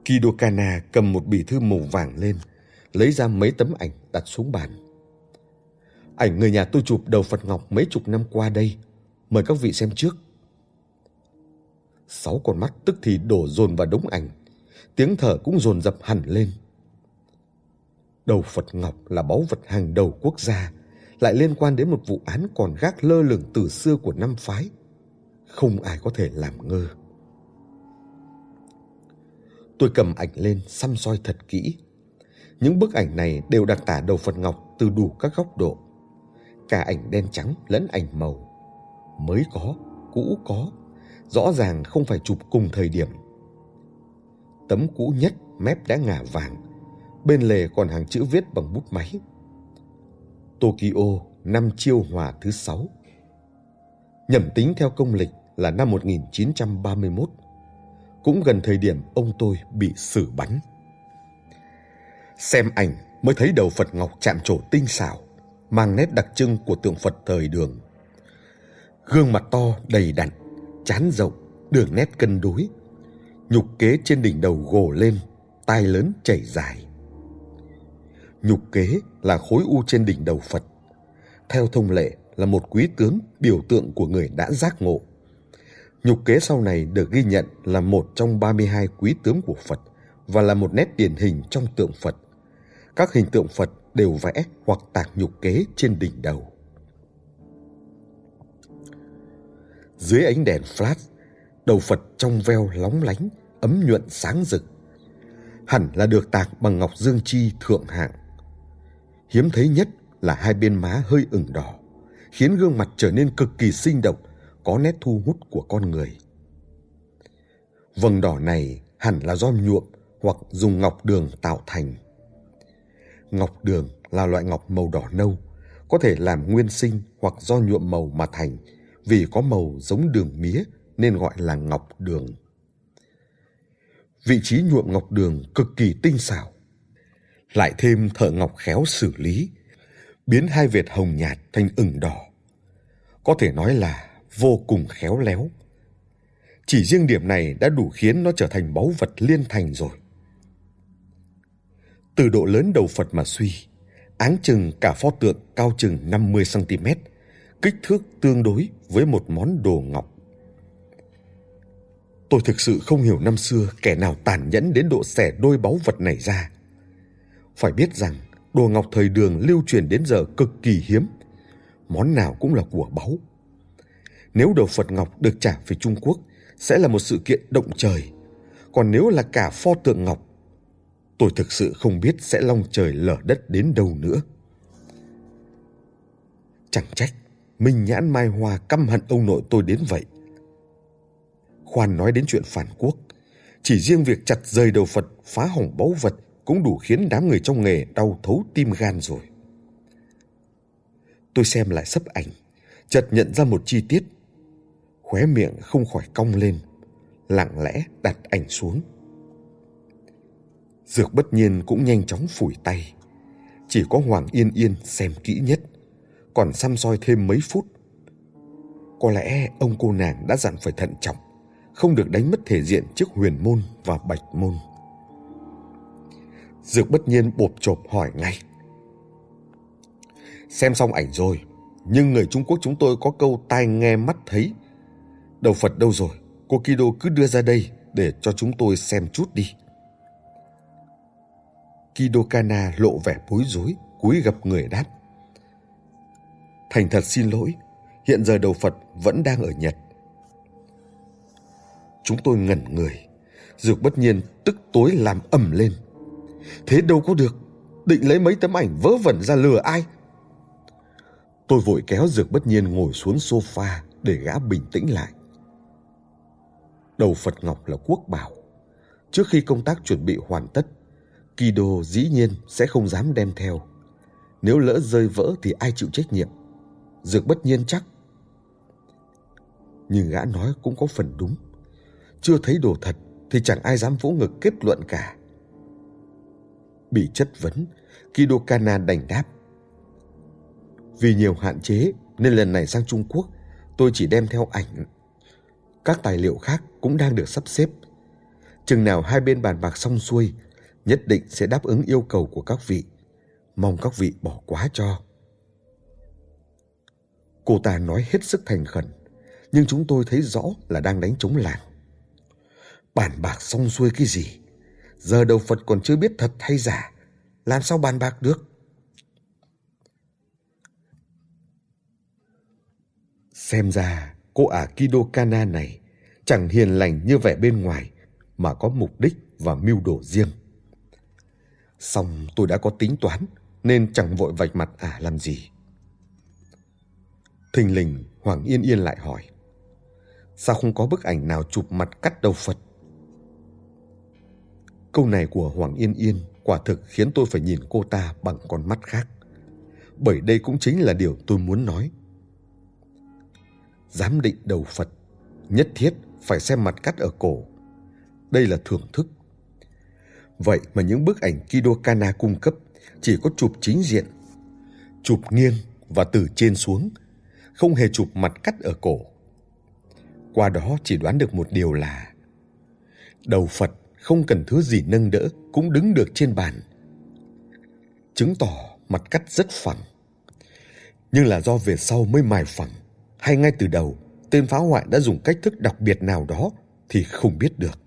Kidokana cầm một bì thư màu vàng lên, lấy ra mấy tấm ảnh đặt xuống bàn. Ảnh người nhà tôi chụp đầu Phật Ngọc mấy chục năm qua đây. Mời các vị xem trước. Sáu con mắt tức thì đổ dồn vào đống ảnh. Tiếng thở cũng dồn dập hẳn lên. Đầu Phật Ngọc là báu vật hàng đầu quốc gia, lại liên quan đến một vụ án còn gác lơ lửng từ xưa của năm phái. Không ai có thể làm ngơ. Tôi cầm ảnh lên xăm soi thật kỹ. Những bức ảnh này đều đặc tả đầu Phật Ngọc từ đủ các góc độ. Cả ảnh đen trắng lẫn ảnh màu. Mới có, cũ có, rõ ràng không phải chụp cùng thời điểm. Tấm cũ nhất mép đã ngả vàng, bên lề còn hàng chữ viết bằng bút máy. Tokyo năm chiêu hòa thứ sáu. Nhẩm tính theo công lịch là năm 1931 cũng gần thời điểm ông tôi bị xử bắn. Xem ảnh mới thấy đầu Phật Ngọc chạm trổ tinh xảo, mang nét đặc trưng của tượng Phật thời đường. Gương mặt to đầy đặn, chán rộng, đường nét cân đối. Nhục kế trên đỉnh đầu gồ lên, tai lớn chảy dài. Nhục kế là khối u trên đỉnh đầu Phật. Theo thông lệ là một quý tướng biểu tượng của người đã giác ngộ Nhục kế sau này được ghi nhận là một trong 32 quý tướng của Phật và là một nét điển hình trong tượng Phật. Các hình tượng Phật đều vẽ hoặc tạc nhục kế trên đỉnh đầu. Dưới ánh đèn flash, đầu Phật trong veo lóng lánh, ấm nhuận sáng rực. Hẳn là được tạc bằng ngọc dương chi thượng hạng. Hiếm thấy nhất là hai bên má hơi ửng đỏ, khiến gương mặt trở nên cực kỳ sinh động có nét thu hút của con người. Vầng đỏ này hẳn là do nhuộm hoặc dùng ngọc đường tạo thành. Ngọc đường là loại ngọc màu đỏ nâu, có thể làm nguyên sinh hoặc do nhuộm màu mà thành vì có màu giống đường mía nên gọi là ngọc đường. Vị trí nhuộm ngọc đường cực kỳ tinh xảo. Lại thêm thợ ngọc khéo xử lý, biến hai vệt hồng nhạt thành ửng đỏ. Có thể nói là vô cùng khéo léo. Chỉ riêng điểm này đã đủ khiến nó trở thành báu vật liên thành rồi. Từ độ lớn đầu Phật mà suy, áng chừng cả pho tượng cao chừng 50cm, kích thước tương đối với một món đồ ngọc. Tôi thực sự không hiểu năm xưa kẻ nào tàn nhẫn đến độ xẻ đôi báu vật này ra. Phải biết rằng đồ ngọc thời đường lưu truyền đến giờ cực kỳ hiếm. Món nào cũng là của báu nếu đầu Phật Ngọc được trả về Trung Quốc sẽ là một sự kiện động trời. Còn nếu là cả pho tượng Ngọc, tôi thực sự không biết sẽ long trời lở đất đến đâu nữa. Chẳng trách, Minh Nhãn Mai Hoa căm hận ông nội tôi đến vậy. Khoan nói đến chuyện phản quốc, chỉ riêng việc chặt rời đầu Phật phá hỏng báu vật cũng đủ khiến đám người trong nghề đau thấu tim gan rồi. Tôi xem lại sấp ảnh, chợt nhận ra một chi tiết khóe miệng không khỏi cong lên, lặng lẽ đặt ảnh xuống. Dược bất nhiên cũng nhanh chóng phủi tay. Chỉ có hoàng yên yên xem kỹ nhất, còn xăm soi thêm mấy phút. Có lẽ ông cô nàng đã dặn phải thận trọng, không được đánh mất thể diện trước huyền môn và bạch môn. Dược bất nhiên bộp chộp hỏi ngay. Xem xong ảnh rồi, nhưng người trung quốc chúng tôi có câu tai nghe mắt thấy. Đầu Phật đâu rồi? Cô Kido cứ đưa ra đây để cho chúng tôi xem chút đi. Kido Kana lộ vẻ bối rối, cúi gập người đáp. Thành thật xin lỗi, hiện giờ đầu Phật vẫn đang ở Nhật. Chúng tôi ngẩn người, Dược bất nhiên tức tối làm ầm lên. Thế đâu có được, định lấy mấy tấm ảnh vớ vẩn ra lừa ai? Tôi vội kéo Dược bất nhiên ngồi xuống sofa để gã bình tĩnh lại đầu Phật Ngọc là quốc bảo. Trước khi công tác chuẩn bị hoàn tất, Kido dĩ nhiên sẽ không dám đem theo. Nếu lỡ rơi vỡ thì ai chịu trách nhiệm? Dược bất nhiên chắc. Nhưng gã nói cũng có phần đúng. Chưa thấy đồ thật thì chẳng ai dám vỗ ngực kết luận cả. Bị chất vấn, Kido Kana đành đáp. Vì nhiều hạn chế nên lần này sang Trung Quốc tôi chỉ đem theo ảnh các tài liệu khác cũng đang được sắp xếp. chừng nào hai bên bàn bạc xong xuôi, nhất định sẽ đáp ứng yêu cầu của các vị. Mong các vị bỏ quá cho. Cô ta nói hết sức thành khẩn, nhưng chúng tôi thấy rõ là đang đánh chống làng. Bàn bạc xong xuôi cái gì? Giờ đầu Phật còn chưa biết thật hay giả, làm sao bàn bạc được? Xem ra cô ả Kido Kana này chẳng hiền lành như vẻ bên ngoài mà có mục đích và mưu đồ riêng. Xong tôi đã có tính toán nên chẳng vội vạch mặt ả làm gì. Thình lình Hoàng Yên Yên lại hỏi, Sao không có bức ảnh nào chụp mặt cắt đầu Phật? Câu này của Hoàng Yên Yên quả thực khiến tôi phải nhìn cô ta bằng con mắt khác. Bởi đây cũng chính là điều tôi muốn nói. Giám định đầu Phật nhất thiết phải xem mặt cắt ở cổ. Đây là thưởng thức. Vậy mà những bức ảnh Kido Kana cung cấp chỉ có chụp chính diện, chụp nghiêng và từ trên xuống, không hề chụp mặt cắt ở cổ. Qua đó chỉ đoán được một điều là đầu Phật không cần thứ gì nâng đỡ cũng đứng được trên bàn. Chứng tỏ mặt cắt rất phẳng. Nhưng là do về sau mới mài phẳng, hay ngay từ đầu tên phá hoại đã dùng cách thức đặc biệt nào đó thì không biết được.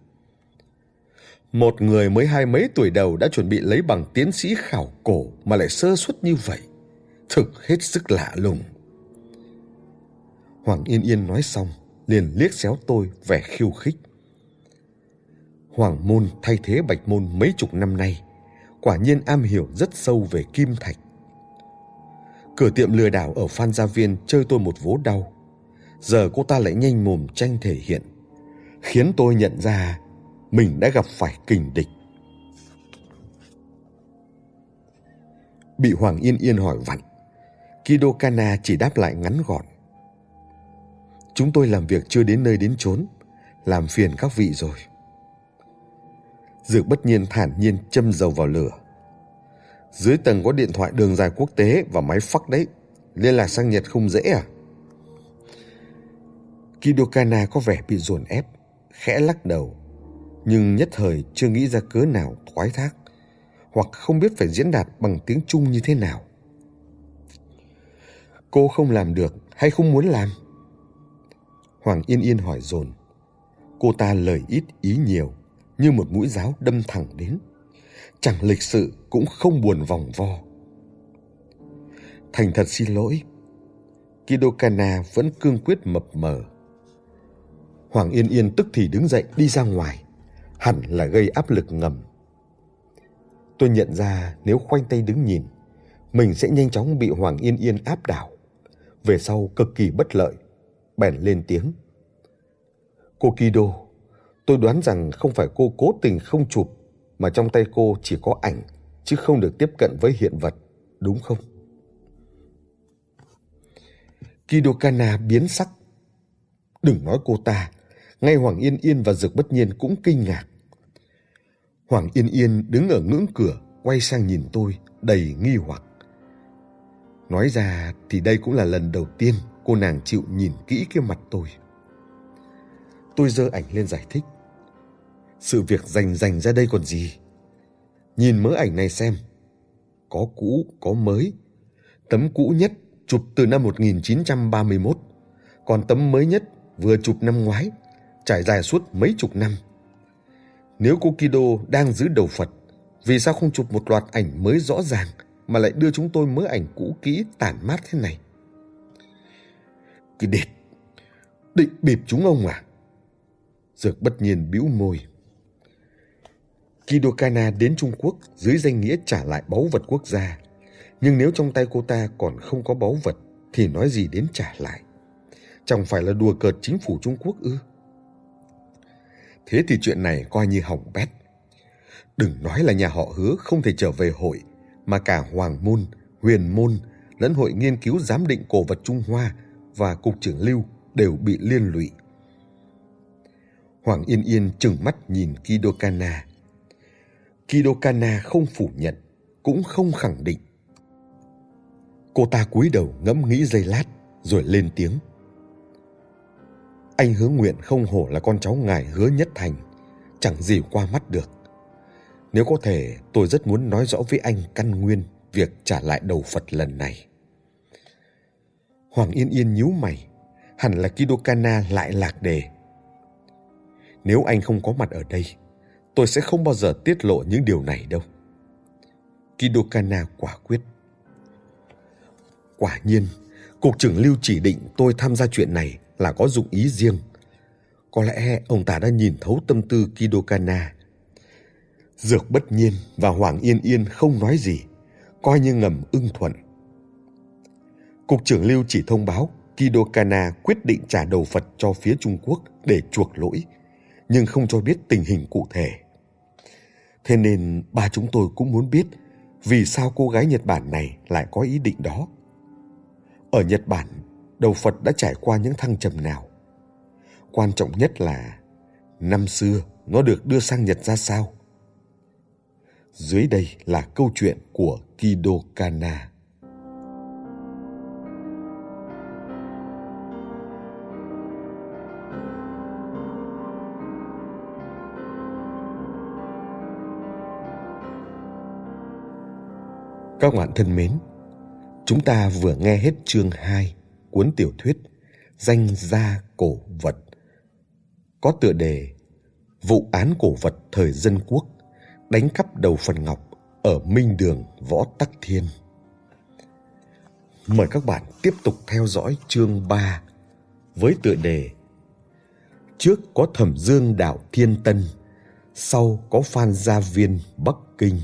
Một người mới hai mấy tuổi đầu đã chuẩn bị lấy bằng tiến sĩ khảo cổ mà lại sơ suất như vậy. Thực hết sức lạ lùng. Hoàng Yên Yên nói xong, liền liếc xéo tôi vẻ khiêu khích. Hoàng môn thay thế bạch môn mấy chục năm nay, quả nhiên am hiểu rất sâu về kim thạch. Cửa tiệm lừa đảo ở Phan Gia Viên chơi tôi một vố đau. Giờ cô ta lại nhanh mồm tranh thể hiện, khiến tôi nhận ra mình đã gặp phải kình địch. Bị Hoàng Yên Yên hỏi vặn, Kido Kana chỉ đáp lại ngắn gọn. Chúng tôi làm việc chưa đến nơi đến chốn, làm phiền các vị rồi. Dược bất nhiên thản nhiên châm dầu vào lửa. Dưới tầng có điện thoại đường dài quốc tế và máy phắc đấy. Liên lạc sang Nhật không dễ à? Kidokana có vẻ bị dồn ép, khẽ lắc đầu. Nhưng nhất thời chưa nghĩ ra cớ nào thoái thác, hoặc không biết phải diễn đạt bằng tiếng Trung như thế nào. Cô không làm được hay không muốn làm? Hoàng Yên Yên hỏi dồn. Cô ta lời ít ý nhiều, như một mũi giáo đâm thẳng đến. Chẳng lịch sự cũng không buồn vòng vo. Thành thật xin lỗi. Kidokana vẫn cương quyết mập mờ. Hoàng Yên Yên tức thì đứng dậy đi ra ngoài, hẳn là gây áp lực ngầm. Tôi nhận ra nếu khoanh tay đứng nhìn, mình sẽ nhanh chóng bị Hoàng Yên Yên áp đảo. Về sau cực kỳ bất lợi, bèn lên tiếng. Cô Kido, Tôi đoán rằng không phải cô cố tình không chụp mà trong tay cô chỉ có ảnh chứ không được tiếp cận với hiện vật, đúng không? Kidokana biến sắc. Đừng nói cô ta, ngay Hoàng Yên Yên và Dược Bất Nhiên cũng kinh ngạc. Hoàng Yên Yên đứng ở ngưỡng cửa, quay sang nhìn tôi, đầy nghi hoặc. Nói ra thì đây cũng là lần đầu tiên cô nàng chịu nhìn kỹ cái mặt tôi. Tôi giơ ảnh lên giải thích. Sự việc rành rành ra đây còn gì? Nhìn mớ ảnh này xem. Có cũ, có mới. Tấm cũ nhất chụp từ năm 1931, còn tấm mới nhất vừa chụp năm ngoái, trải dài suốt mấy chục năm. Nếu cô Kido đang giữ đầu Phật, vì sao không chụp một loạt ảnh mới rõ ràng mà lại đưa chúng tôi mớ ảnh cũ kỹ tản mát thế này? Cái đệt, định bịp chúng ông à? Dược bất nhiên bĩu môi. Kidokana đến Trung Quốc dưới danh nghĩa trả lại báu vật quốc gia. Nhưng nếu trong tay cô ta còn không có báu vật thì nói gì đến trả lại. Chẳng phải là đùa cợt chính phủ Trung Quốc ư? Thế thì chuyện này coi như hỏng bét. Đừng nói là nhà họ hứa không thể trở về hội, mà cả Hoàng Môn, Huyền Môn lẫn Hội Nghiên cứu Giám định Cổ vật Trung Hoa và Cục trưởng Lưu đều bị liên lụy. Hoàng Yên Yên trừng mắt nhìn Kidokana. Kidokana không phủ nhận, cũng không khẳng định. Cô ta cúi đầu ngẫm nghĩ giây lát, rồi lên tiếng. Anh hứa nguyện không hổ là con cháu ngài hứa nhất thành, chẳng gì qua mắt được. Nếu có thể, tôi rất muốn nói rõ với anh căn nguyên việc trả lại đầu Phật lần này. Hoàng Yên Yên nhíu mày, hẳn là Kidokana lại lạc đề. Nếu anh không có mặt ở đây, tôi sẽ không bao giờ tiết lộ những điều này đâu. Kidokana quả quyết. Quả nhiên, Cục trưởng Lưu chỉ định tôi tham gia chuyện này là có dụng ý riêng. Có lẽ ông ta đã nhìn thấu tâm tư Kidokana. Dược bất nhiên và Hoàng Yên Yên không nói gì, coi như ngầm ưng thuận. Cục trưởng Lưu chỉ thông báo Kidokana quyết định trả đầu Phật cho phía Trung Quốc để chuộc lỗi, nhưng không cho biết tình hình cụ thể. Thế nên ba chúng tôi cũng muốn biết vì sao cô gái Nhật Bản này lại có ý định đó. Ở Nhật Bản, đầu Phật đã trải qua những thăng trầm nào? Quan trọng nhất là năm xưa nó được đưa sang Nhật ra sao? Dưới đây là câu chuyện của Kido Kana. Các bạn thân mến, chúng ta vừa nghe hết chương 2 cuốn tiểu thuyết Danh gia cổ vật có tựa đề Vụ án cổ vật thời dân quốc đánh cắp đầu phần ngọc ở Minh Đường Võ Tắc Thiên. Mời các bạn tiếp tục theo dõi chương 3 với tựa đề Trước có Thẩm Dương Đạo Thiên Tân, sau có Phan Gia Viên Bắc Kinh.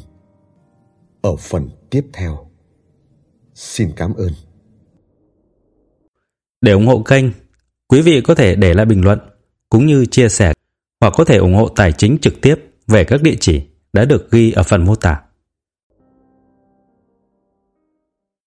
Ở phần tiếp theo. Xin cảm ơn. Để ủng hộ kênh, quý vị có thể để lại bình luận cũng như chia sẻ hoặc có thể ủng hộ tài chính trực tiếp về các địa chỉ đã được ghi ở phần mô tả.